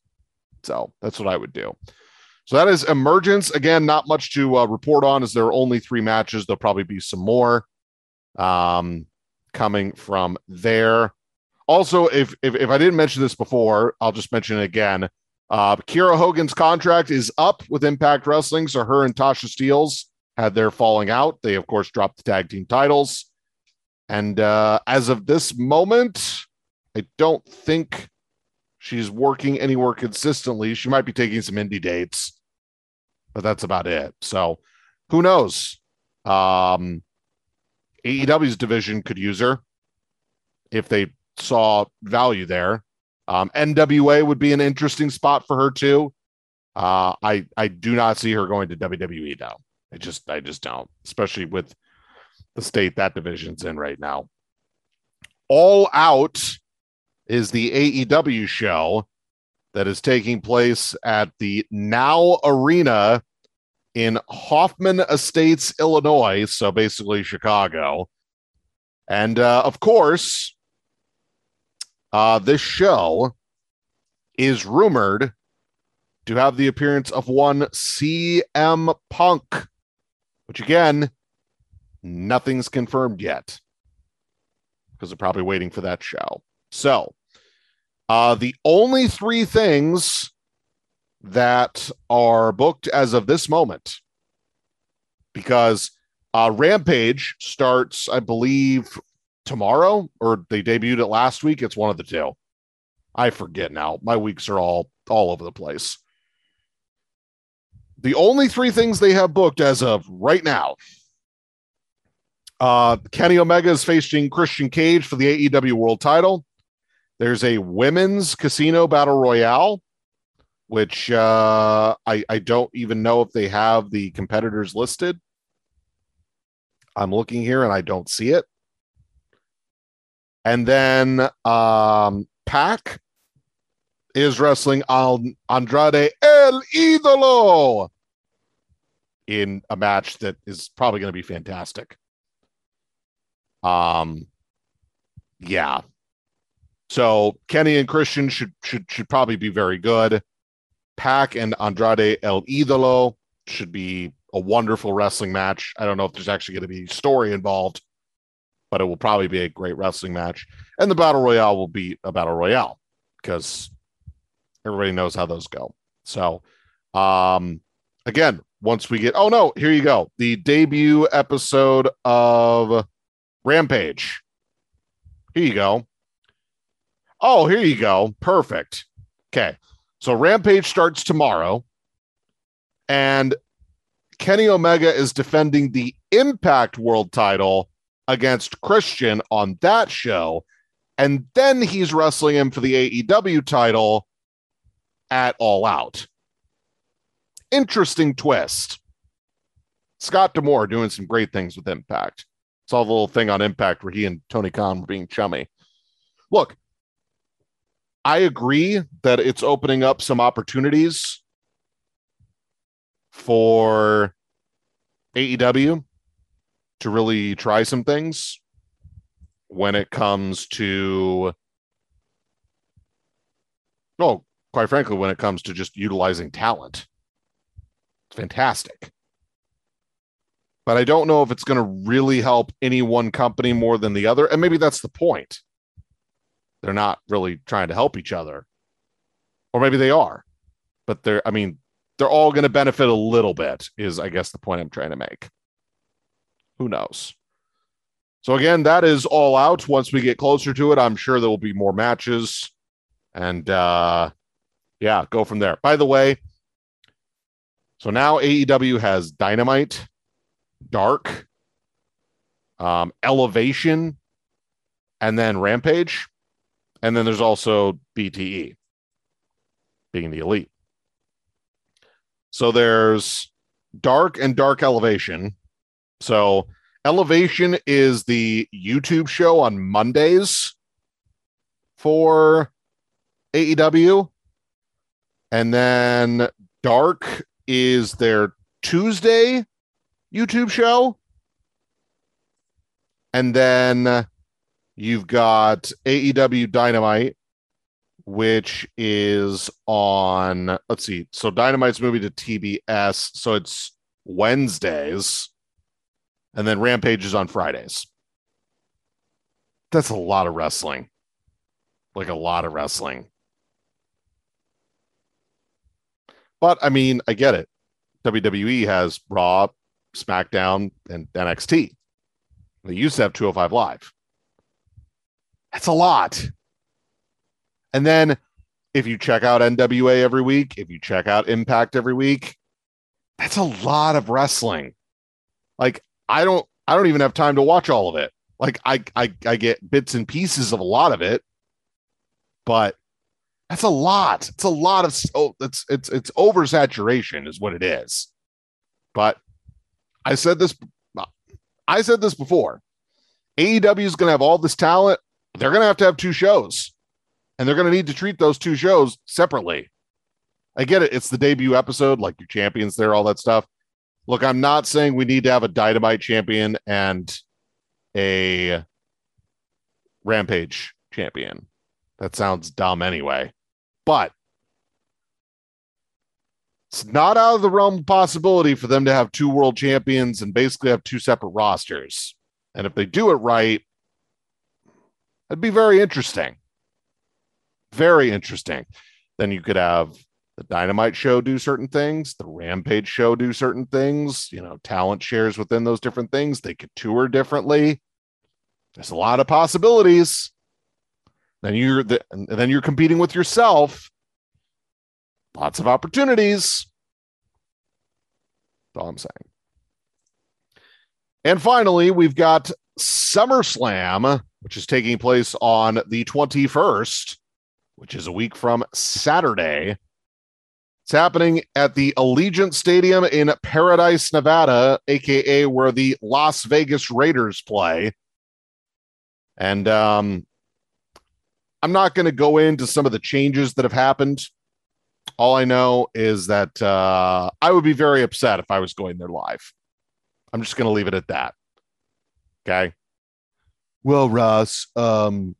so that's what I would do. So that is Emergence. Again, not much to uh, report on as there are only three matches. There'll probably be some more um, coming from there. Also, if, if, if I didn't mention this before, I'll just mention it again. Uh, Kiera Hogan's contract is up with Impact Wrestling, so her and Tasha Steelz had their falling out. They of course dropped the tag team titles, and uh, as of this moment, I don't think she's working anywhere consistently. She might be taking some indie dates but that's about it. So who knows? Um, AEW's division could use her if they saw value there. Um, NWA would be an interesting spot for her too. Uh, I I do not see her going to WWE though. I just I just don't, especially with the state that division's in right now. All Out is the AEW show that is taking place at the Now Arena in Hoffman Estates, Illinois. So basically, Chicago. And uh, of course, uh, this show is rumored to have the appearance of one CM Punk, which again, nothing's confirmed yet because they're probably waiting for that show. So, uh, the only three things that are booked as of this moment, because uh, Rampage starts, I believe, tomorrow, or they debuted it last week. It's one of the two. I forget now. My weeks are all all over the place. The only three things they have booked as of right now uh, Kenny Omega is facing Christian Cage for the AEW World title. There's a women's casino battle royale, which uh, I, I don't even know if they have the competitors listed. I'm looking here and I don't see it. And then um, Pac is wrestling on Andrade El Idolo in a match that is probably going to be fantastic. Um, yeah, so Kenny and Christian should should should probably be very good. Pac and Andrade El Idolo should be a wonderful wrestling match. I don't know if there's actually going to be story involved, but it will probably be a great wrestling match. And the battle royale will be a battle royale because everybody knows how those go. So, um, again, once we get, oh no, here you go, the debut episode of Rampage. Here you go. Oh, here you go. Perfect. Okay. So Rampage starts tomorrow. And Kenny Omega is defending the Impact World title against Christian on that show. And then he's wrestling him for the AEW title at All Out. Interesting twist. Scott D'Amore doing some great things with Impact. Saw the little thing on Impact where he and Tony Khan were being chummy. Look, I agree that it's opening up some opportunities for AEW to really try some things. when it comes to, well, quite frankly, when it comes to just utilizing talent. It's fantastic. But I don't know if it's going to really help any one company more than the other. And maybe that's the point. They're not really trying to help each other. Or maybe they are. But they're, I mean, they're all going to benefit a little bit, is I guess the point I'm trying to make. Who knows? So again, that is all out. Once we get closer to it, I'm sure there will be more matches. And uh yeah, go from there. By the way, so now AEW has Dynamite, Dark, um, Elevation, and then Rampage. And then there's also BTE being the elite. So there's Dark and Dark Elevation. So Elevation is the YouTube show on Mondays for AEW. And then Dark is their Tuesday YouTube show. And then you've got AEW Dynamite, which is on, let's see. So Dynamite's moving to TBS. So it's Wednesdays. And then Rampage is on Fridays. That's a lot of wrestling. Like a lot of wrestling. But I mean, I get it. WWE has Raw, SmackDown, and NXT. They used to have 205 Live. That's a lot. And then if you check out NWA every week, if you check out Impact every week, that's a lot of wrestling. Like I don't I don't even have time to watch all of it. Like I I I get bits and pieces of a lot of it, but that's a lot. It's a lot of oh, it's it's it's oversaturation is what it is. But I said this I said this before. AEW is going to have all this talent. They're going to have to have two shows. And they're going to need to treat those two shows separately. I get it. It's the debut episode, like your champions there, all that stuff. Look, I'm not saying we need to have a dynamite champion and a rampage champion. That sounds dumb anyway. But it's not out of the realm of possibility for them to have two world champions and basically have two separate rosters. And if they do it right, it'd be very interesting. Very interesting. Then you could have the Dynamite show do certain things, the Rampage show do certain things, you know, talent shares within those different things. They could tour differently. There's a lot of possibilities then you're the, then you're competing with yourself lots of opportunities that's all i'm saying and finally we've got summerslam which is taking place on the 21st which is a week from saturday it's happening at the allegiant stadium in paradise nevada aka where the las vegas raiders play and um, I'm not going to go into some of the changes that have happened. All I know is that uh, I would be very upset if I was going there live. I'm just going to leave it at that. Okay. Well, Ross, um,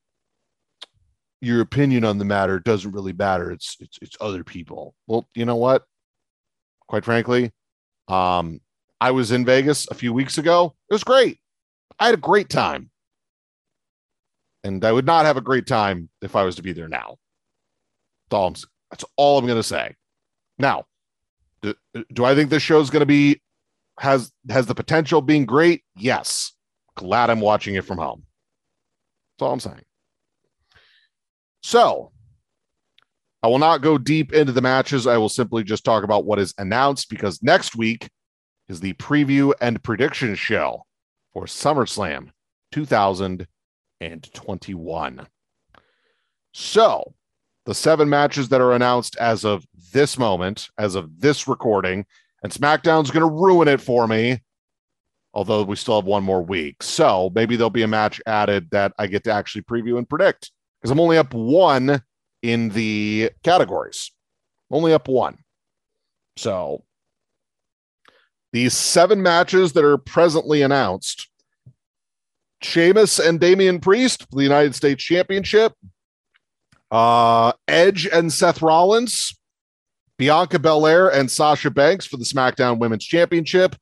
your opinion on the matter doesn't really matter. It's it's it's other people. Well, you know what? Quite frankly, um, I was in Vegas a few weeks ago. It was great. I had a great time and I would not have a great time if I was to be there now. That's all I'm, going to say. Now, do, do I think this show is going to be has has the potential being great? Yes. Glad I'm watching it from home. That's all I'm saying. So, I will not go deep into the matches. I will simply just talk about what is announced because next week is the preview and prediction show for SummerSlam 2021. So, the seven matches that are announced as of this moment, as of this recording, and SmackDown's going to ruin it for me, although we still have one more week. So, maybe there'll be a match added that I get to actually preview and predict because I'm only up one in the categories, only up one. So, these seven matches that are presently announced Sheamus and Damian Priest for the United States Championship. Uh, Edge and Seth Rollins. Bianca Belair and Sasha Banks for the SmackDown Women's Championship.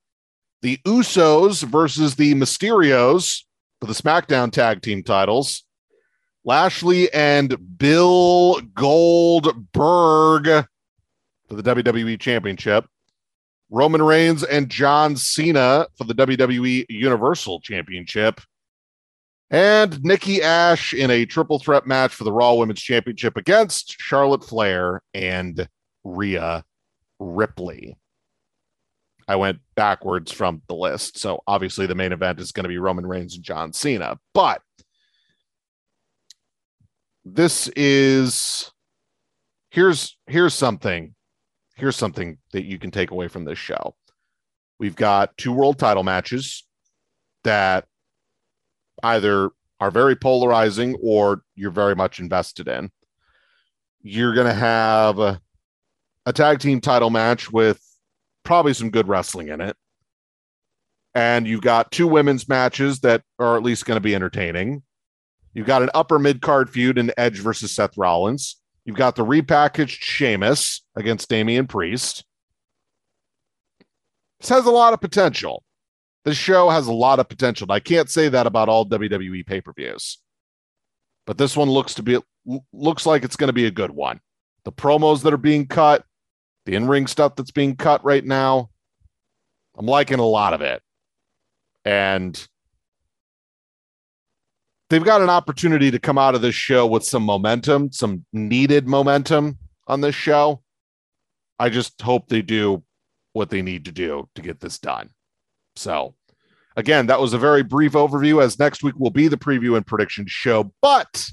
The Usos versus the Mysterios for the SmackDown Tag Team titles. Lashley and Bill Goldberg for the WWE Championship. Roman Reigns and John Cena for the WWE Universal Championship. And Nikki Ash in a triple threat match for the Raw Women's Championship against Charlotte Flair and Rhea Ripley. I went backwards from the list. So obviously the main event is going to be Roman Reigns and John Cena. But this is here's here's something. Here's something that you can take away from this show. We've got two world title matches that either are very polarizing or you're very much invested in. You're going to have a, a, tag team title match with probably some good wrestling in it. And you've got two women's matches that are at least going to be entertaining. You've got an upper mid card feud in Edge versus Seth Rollins. You've got the repackaged Sheamus against Damian Priest. This has a lot of potential. This show has a lot of potential. I can't say that about all WWE pay per views, but this one looks to be looks like it's going to be a good one. The promos that are being cut, the in ring stuff that's being cut right now, I'm liking a lot of it, and they've got an opportunity to come out of this show with some momentum, some needed momentum on this show. I just hope they do what they need to do to get this done. So, again, that was a very brief overview, as next week will be the preview and prediction show. But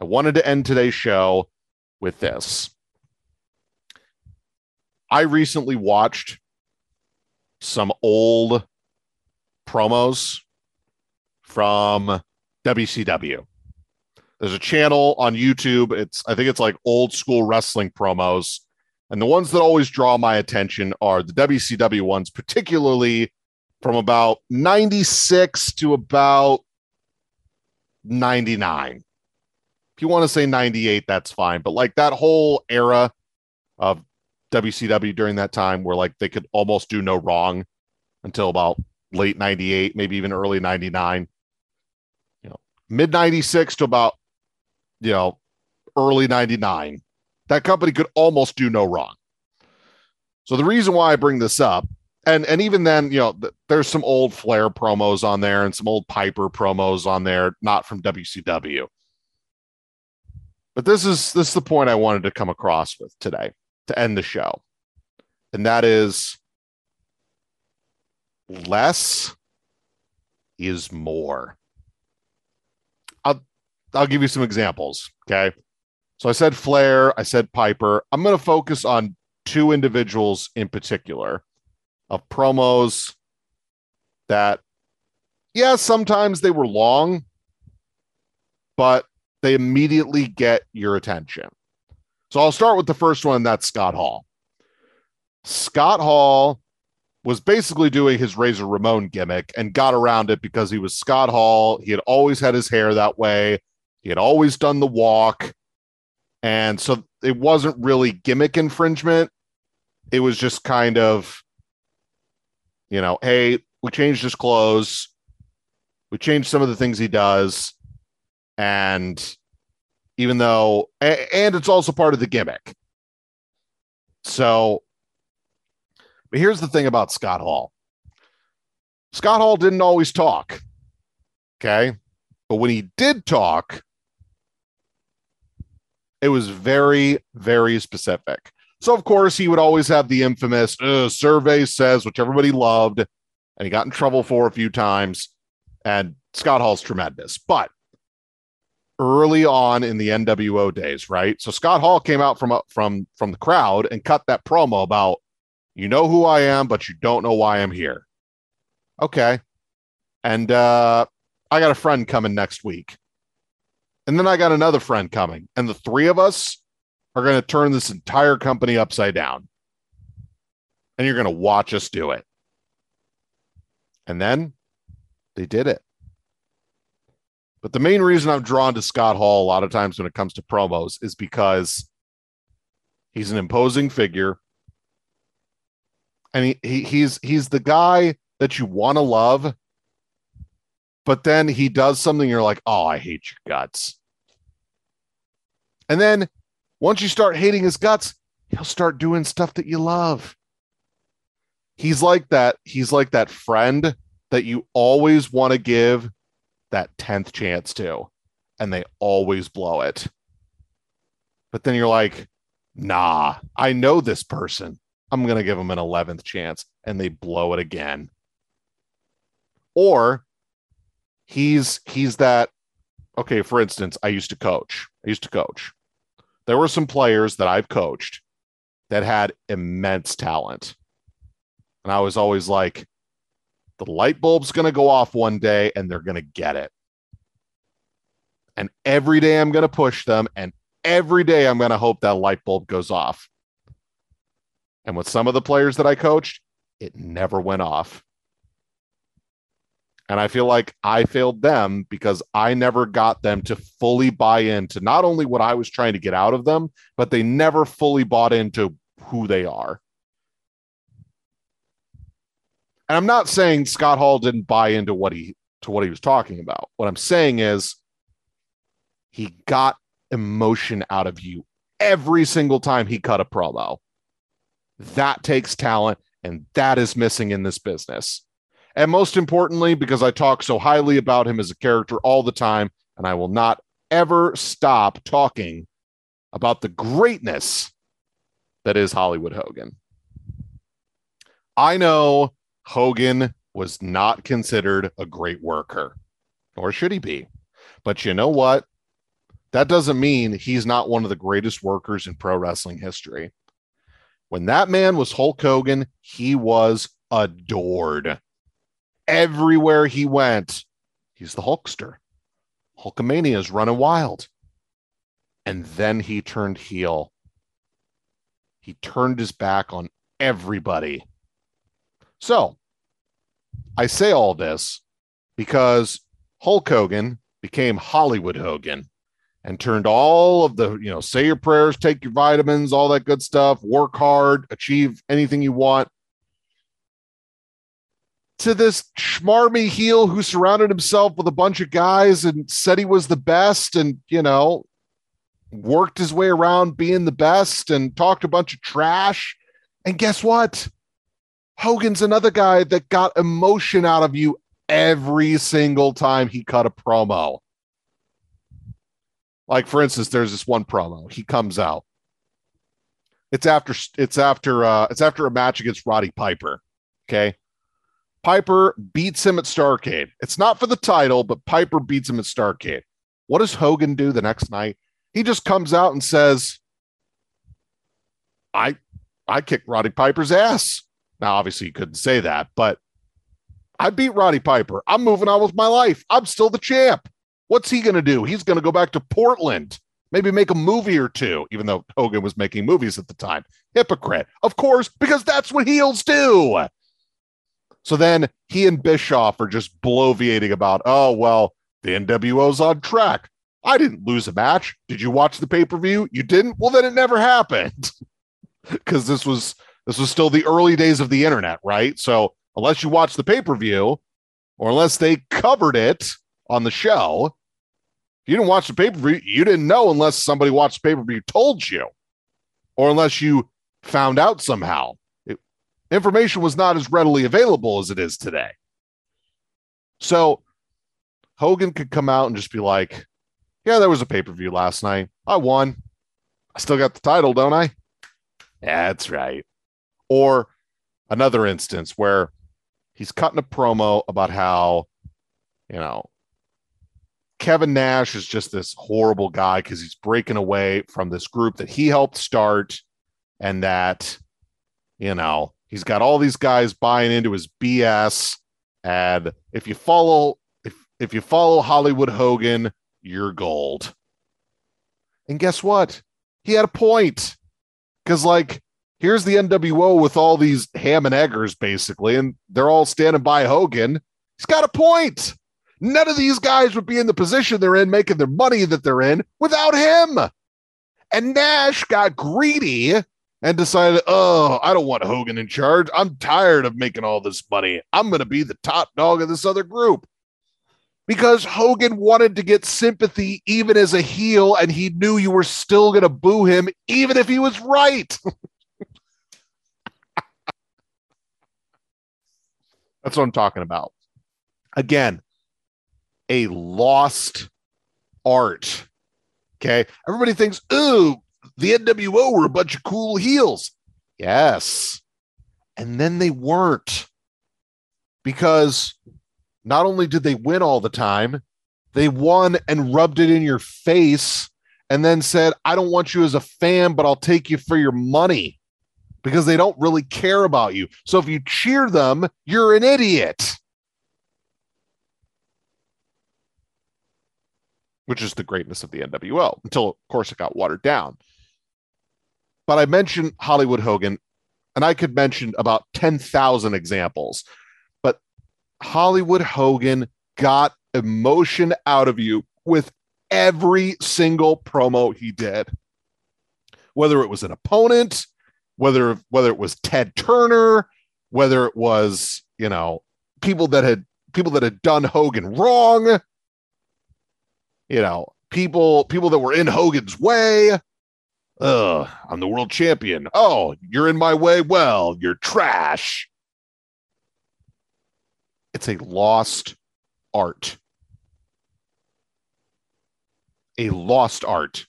I wanted to end today's show with this. I recently watched some old promos from WCW. There's a channel on YouTube. It's I think it's like old school wrestling promos. And the ones that always draw my attention are the WCW ones, particularly from about 96 to about 99. If you want to say 98, that's fine. But like that whole era of WCW during that time where like they could almost do no wrong until about late 98, maybe even early 99. You know, mid 96 to about, you know, early 99. That company could almost do no wrong. So the reason why I bring this up and and even then, you know, th- there's some old Flair promos on there and some old Piper promos on there, not from WCW. But this is this is the point I wanted to come across with today to end the show. And that is less is more. I'll I'll give you some examples, okay? So I said Flair, I said Piper. I'm going to focus on two individuals in particular of promos that, yeah, sometimes they were long, but they immediately get your attention. So I'll start with the first one, that's Scott Hall. Scott Hall was basically doing his Razor Ramon gimmick and got around it because he was Scott Hall. He had always had his hair that way, he had always done the walk. And so it wasn't really gimmick infringement. It was just kind of you know, hey, we changed his clothes, we changed some of the things he does, and even though, and it's also part of the gimmick. So, but here's the thing about Scott Hall Scott Hall didn't always talk. Okay. But when he did talk, it was very, very specific. So, of course, he would always have the infamous uh, survey says, which everybody loved, and he got in trouble for a few times. And Scott Hall's tremendous. But early on in the NWO days, right? So Scott Hall came out from from from the crowd and cut that promo about, you know who I am, but you don't know why I'm here. Okay. And uh I got a friend coming next week. And then I got another friend coming. And the three of us are going to turn this entire company upside down. And you're going to watch us do it. And then they did it. But the main reason I'm drawn to Scott Hall a lot of times when it comes to promos is because he's an imposing figure. And he, he he's he's the guy that you want to love, but then he does something you're like, oh, I hate your guts. And then once you start hating his guts, he'll start doing stuff that you love. He's like that. He's like that friend that you always want to give that 10th chance to, and they always blow it. But then you're like, nah, I know this person. I'm going to give them an 11th chance, and they blow it again. Or he's he's that okay, for instance, I used to coach. I used to coach. There were some players that I've coached that had immense talent. And I was always like, the light bulb's going to go off one day and they're going to get it. And every day I'm going to push them. And every day I'm going to hope that light bulb goes off. And with some of the players that I coached, it never went off. And I feel like I failed them because I never got them to fully buy into not only what I was trying to get out of them, but they never fully bought into who they are. And I'm not saying Scott Hall didn't buy into what he to what he was talking about. What I'm saying is he got emotion out of you every single time he cut a promo. That takes talent, and that is missing in this business. And most importantly, because I talk so highly about him as a character all the time, and I will not ever stop talking about the greatness that is Hollywood Hogan. I know Hogan was not considered a great worker, nor should he be. But you know what? That doesn't mean he's not one of the greatest workers in pro wrestling history. When that man was Hulk Hogan, he was adored. Everywhere he went, he's the Hulkster. Hulkamania is running wild. And then he turned heel. He turned his back on everybody. So I say all this because Hulk Hogan became Hollywood Hogan and turned all of the, you know, say your prayers, take your vitamins, all that good stuff, work hard, achieve anything you want to this schmarmy heel who surrounded himself with a bunch of guys and said he was the best and, you know, worked his way around being the best and talked a bunch of trash. And guess what? Hogan's another guy that got emotion out of you every single time he cut a promo. Like for instance, there's this one promo. He comes out. It's after it's after uh it's after a match against Roddy Piper. Okay. Piper beats him at Starcade. It's not for the title, but Piper beats him at Starcade. What does Hogan do the next night? He just comes out and says, I I kicked Roddy Piper's ass. Now, obviously, you couldn't say that, but I beat Roddy Piper. I'm moving on with my life. I'm still the champ. What's he going to do? He's going to go back to Portland, maybe make a movie or two, even though Hogan was making movies at the time. Hypocrite, of course, because that's what heels do. So then he and Bischoff are just bloviating about, oh, well, the NWO's on track. I didn't lose a match. Did you watch the pay per view? You didn't? Well, then it never happened. [LAUGHS] Because this was this was still the early days of the internet, right? So unless you watch the pay per view, or unless they covered it on the show, if you didn't watch the pay per view, you didn't know unless somebody watched the pay per view told you, or unless you found out somehow. It, information was not as readily available as it is today. So Hogan could come out and just be like, Yeah, there was a pay per view last night. I won. I still got the title, don't I? That's right. Or another instance where he's cutting a promo about how, you know, Kevin Nash is just this horrible guy because he's breaking away from this group that he helped start and that, you know, he's got all these guys buying into his BS. And if you follow, if, if you follow Hollywood Hogan, you're gold. And guess what? He had a point. Because, like, here's the NWO with all these ham and eggers, basically, and they're all standing by Hogan. He's got a point. None of these guys would be in the position they're in, making their money that they're in without him. And Nash got greedy and decided, oh, I don't want Hogan in charge. I'm tired of making all this money. I'm going to be the top dog of this other group. Because Hogan wanted to get sympathy even as a heel, and he knew you were still going to boo him, even if he was right. [LAUGHS] That's what I'm talking about. Again, a lost art. Okay. Everybody thinks, ooh, the NWO were a bunch of cool heels. Yes. And then they weren't because not only did they win all the time, they won and rubbed it in your face and then said, I don't want you as a fan, but I'll take you for your money because they don't really care about you. So if you cheer them, you're an idiot. Which is the greatness of the NWO until, of course, it got watered down. But I mentioned Hollywood Hogan, and I could mention about 10,000 examples. But Hollywood Hogan got emotion out of you with every single promo he did. Whether it was an opponent, whether whether it was Ted Turner, whether it was, you know, people that had people that had done Hogan wrong, you know, people people that were in Hogan's way. Ugh, I'm the world champion. Oh, you're in my way. Well, you're trash. It's a lost art. A lost art.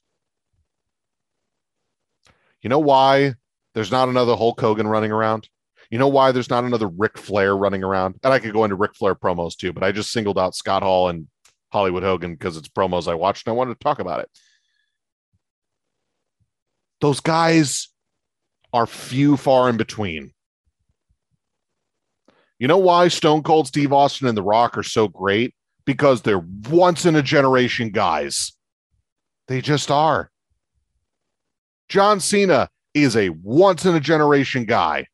You know why there's not another Hulk Hogan running around. You know why there's not another Ric Flair running around? And I could go into Ric Flair promos too, but I just singled out Scott Hall and Hollywood Hogan because it's promos I watched and I wanted to talk about it. Those guys are few far in between. You know why Stone Cold Steve Austin and The Rock are so great? Because they're once in a generation guys. They just are. John Cena is a once in a generation guy.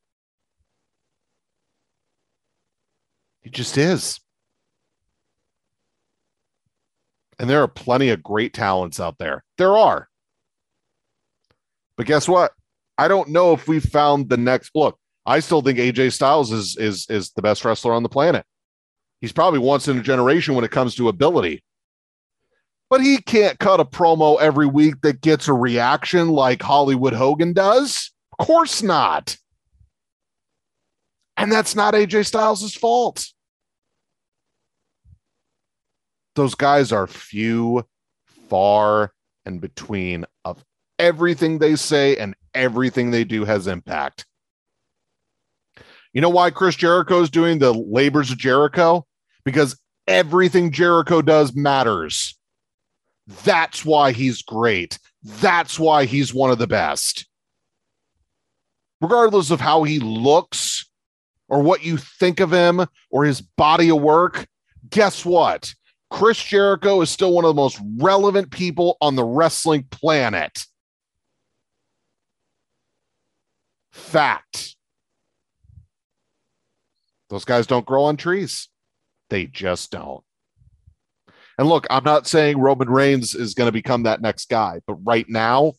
He just is. And there are plenty of great talents out there. There are. But guess what? I don't know if we found the next look. I still think AJ Styles is is is the best wrestler on the planet. He's probably once in a generation when it comes to ability. But he can't cut a promo every week that gets a reaction like Hollywood Hogan does. Of course not. And that's not AJ Styles' fault. Those guys are few, far, and between of everything they say and everything they do has impact. You know why Chris Jericho is doing the labors of Jericho? Because everything Jericho does matters. That's why he's great. That's why he's one of the best. Regardless of how he looks or what you think of him or his body of work, guess what? Chris Jericho is still one of the most relevant people on the wrestling planet. Fact. Those guys don't grow on trees. They just don't. And look, I'm not saying Roman Reigns is going to become that next guy, but right now,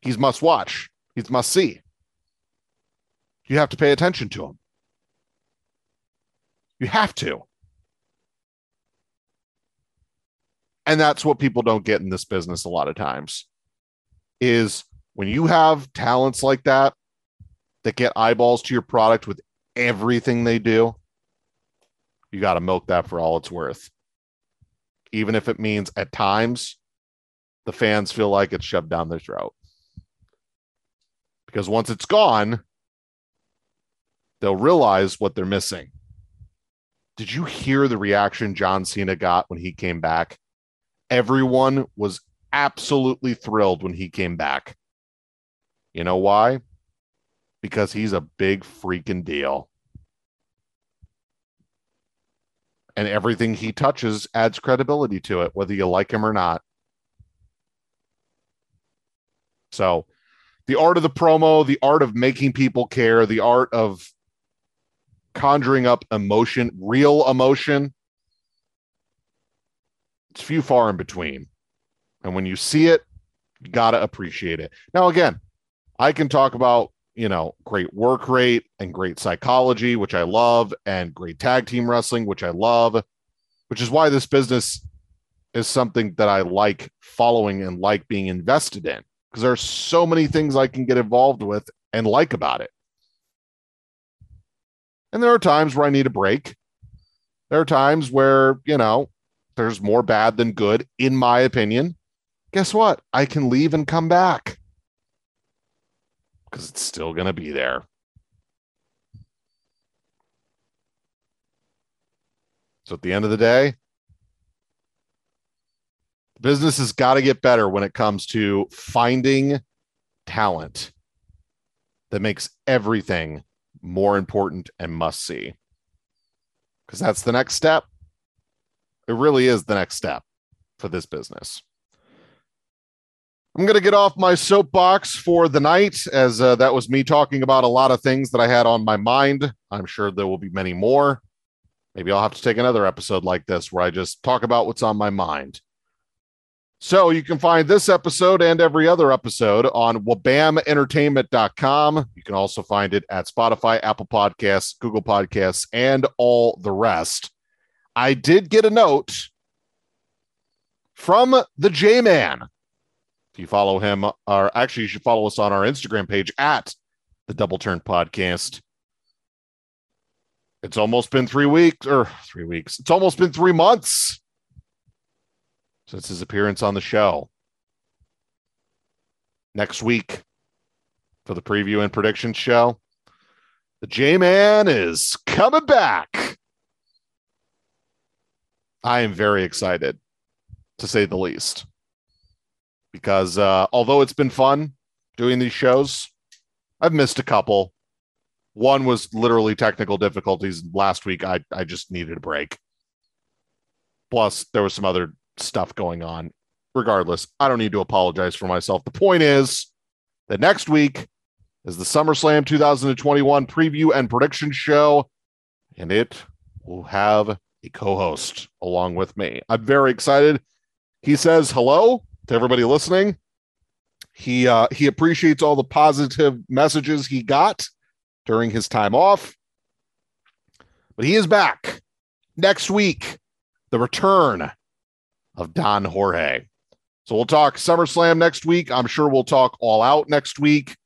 he's must watch. He's must see. You have to pay attention to him. You have to. And that's what people don't get in this business a lot of times is when you have talents like that that get eyeballs to your product with everything they do, you got to milk that for all it's worth even if it means at times the fans feel like it's shoved down their throat. Because once it's gone, they'll realize what they're missing. Did you hear the reaction John Cena got when he came back? Everyone was absolutely thrilled when he came back. You know why? Because he's a big freaking deal. And everything he touches adds credibility to it, whether you like him or not. So, the art of the promo, the art of making people care, the art of conjuring up emotion, real emotion, it's few far in between. And when you see it, you got to appreciate it. Now, again, I can talk about, you know, great work rate and great psychology, which I love, and great tag team wrestling, which I love, which is why this business is something that I like following and like being invested in because there are so many things I can get involved with and like about it. And there are times where I need a break. There are times where, you know, there's more bad than good, in my opinion. Guess what? I can leave and come back because it's still going to be there. So at the end of the day, business has got to get better when it comes to finding talent that makes everything more important and must see. Because that's the next step. It really is the next step for this business. I'm going to get off my soapbox for the night, as uh, that was me talking about a lot of things that I had on my mind. I'm sure there will be many more. Maybe I'll have to take another episode like this where I just talk about what's on my mind. So you can find this episode and every other episode on wabamentertainment.com. You can also find it at Spotify, Apple Podcasts, Google Podcasts, and all the rest. I did get a note from the J Man. You follow him, or actually, you should follow us on our Instagram page at the Double Turn Podcast. It's almost been three weeks, or three weeks. It's almost been three months since his appearance on the show. Next week for the preview and prediction show, the J Man is coming back. I am very excited to say the least because uh, although it's been fun doing these shows, I've missed a couple. One was literally technical difficulties last week. I, I just needed a break. Plus, there was some other stuff going on. Regardless, I don't need to apologize for myself. The point is that next week is the SummerSlam 2021 preview and prediction show, and it will have a co-host along with me. I'm very excited. He says hello to everybody listening. He uh, he appreciates all the positive messages he got during his time off. But he is back next week. The return of Don Jorge. So we'll talk SummerSlam next week. I'm sure we'll talk All Out next week,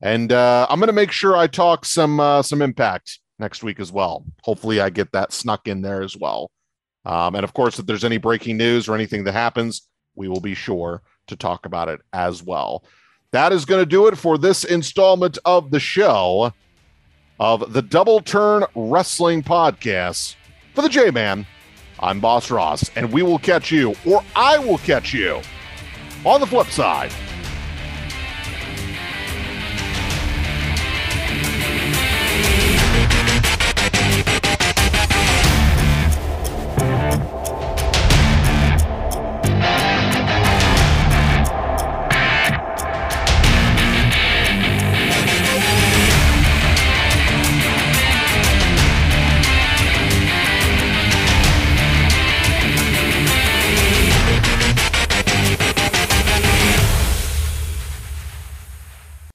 and uh, I'm going to make sure I talk some uh, some Impact next week as well. Hopefully, I get that snuck in there as well. Um, and of course, if there's any breaking news or anything that happens, we will be sure to talk about it as well. That is going to do it for this installment of the show of the Double Turn Wrestling Podcast for the J Man. I'm Boss Ross, and we will catch you, or I will catch you, on the flip side.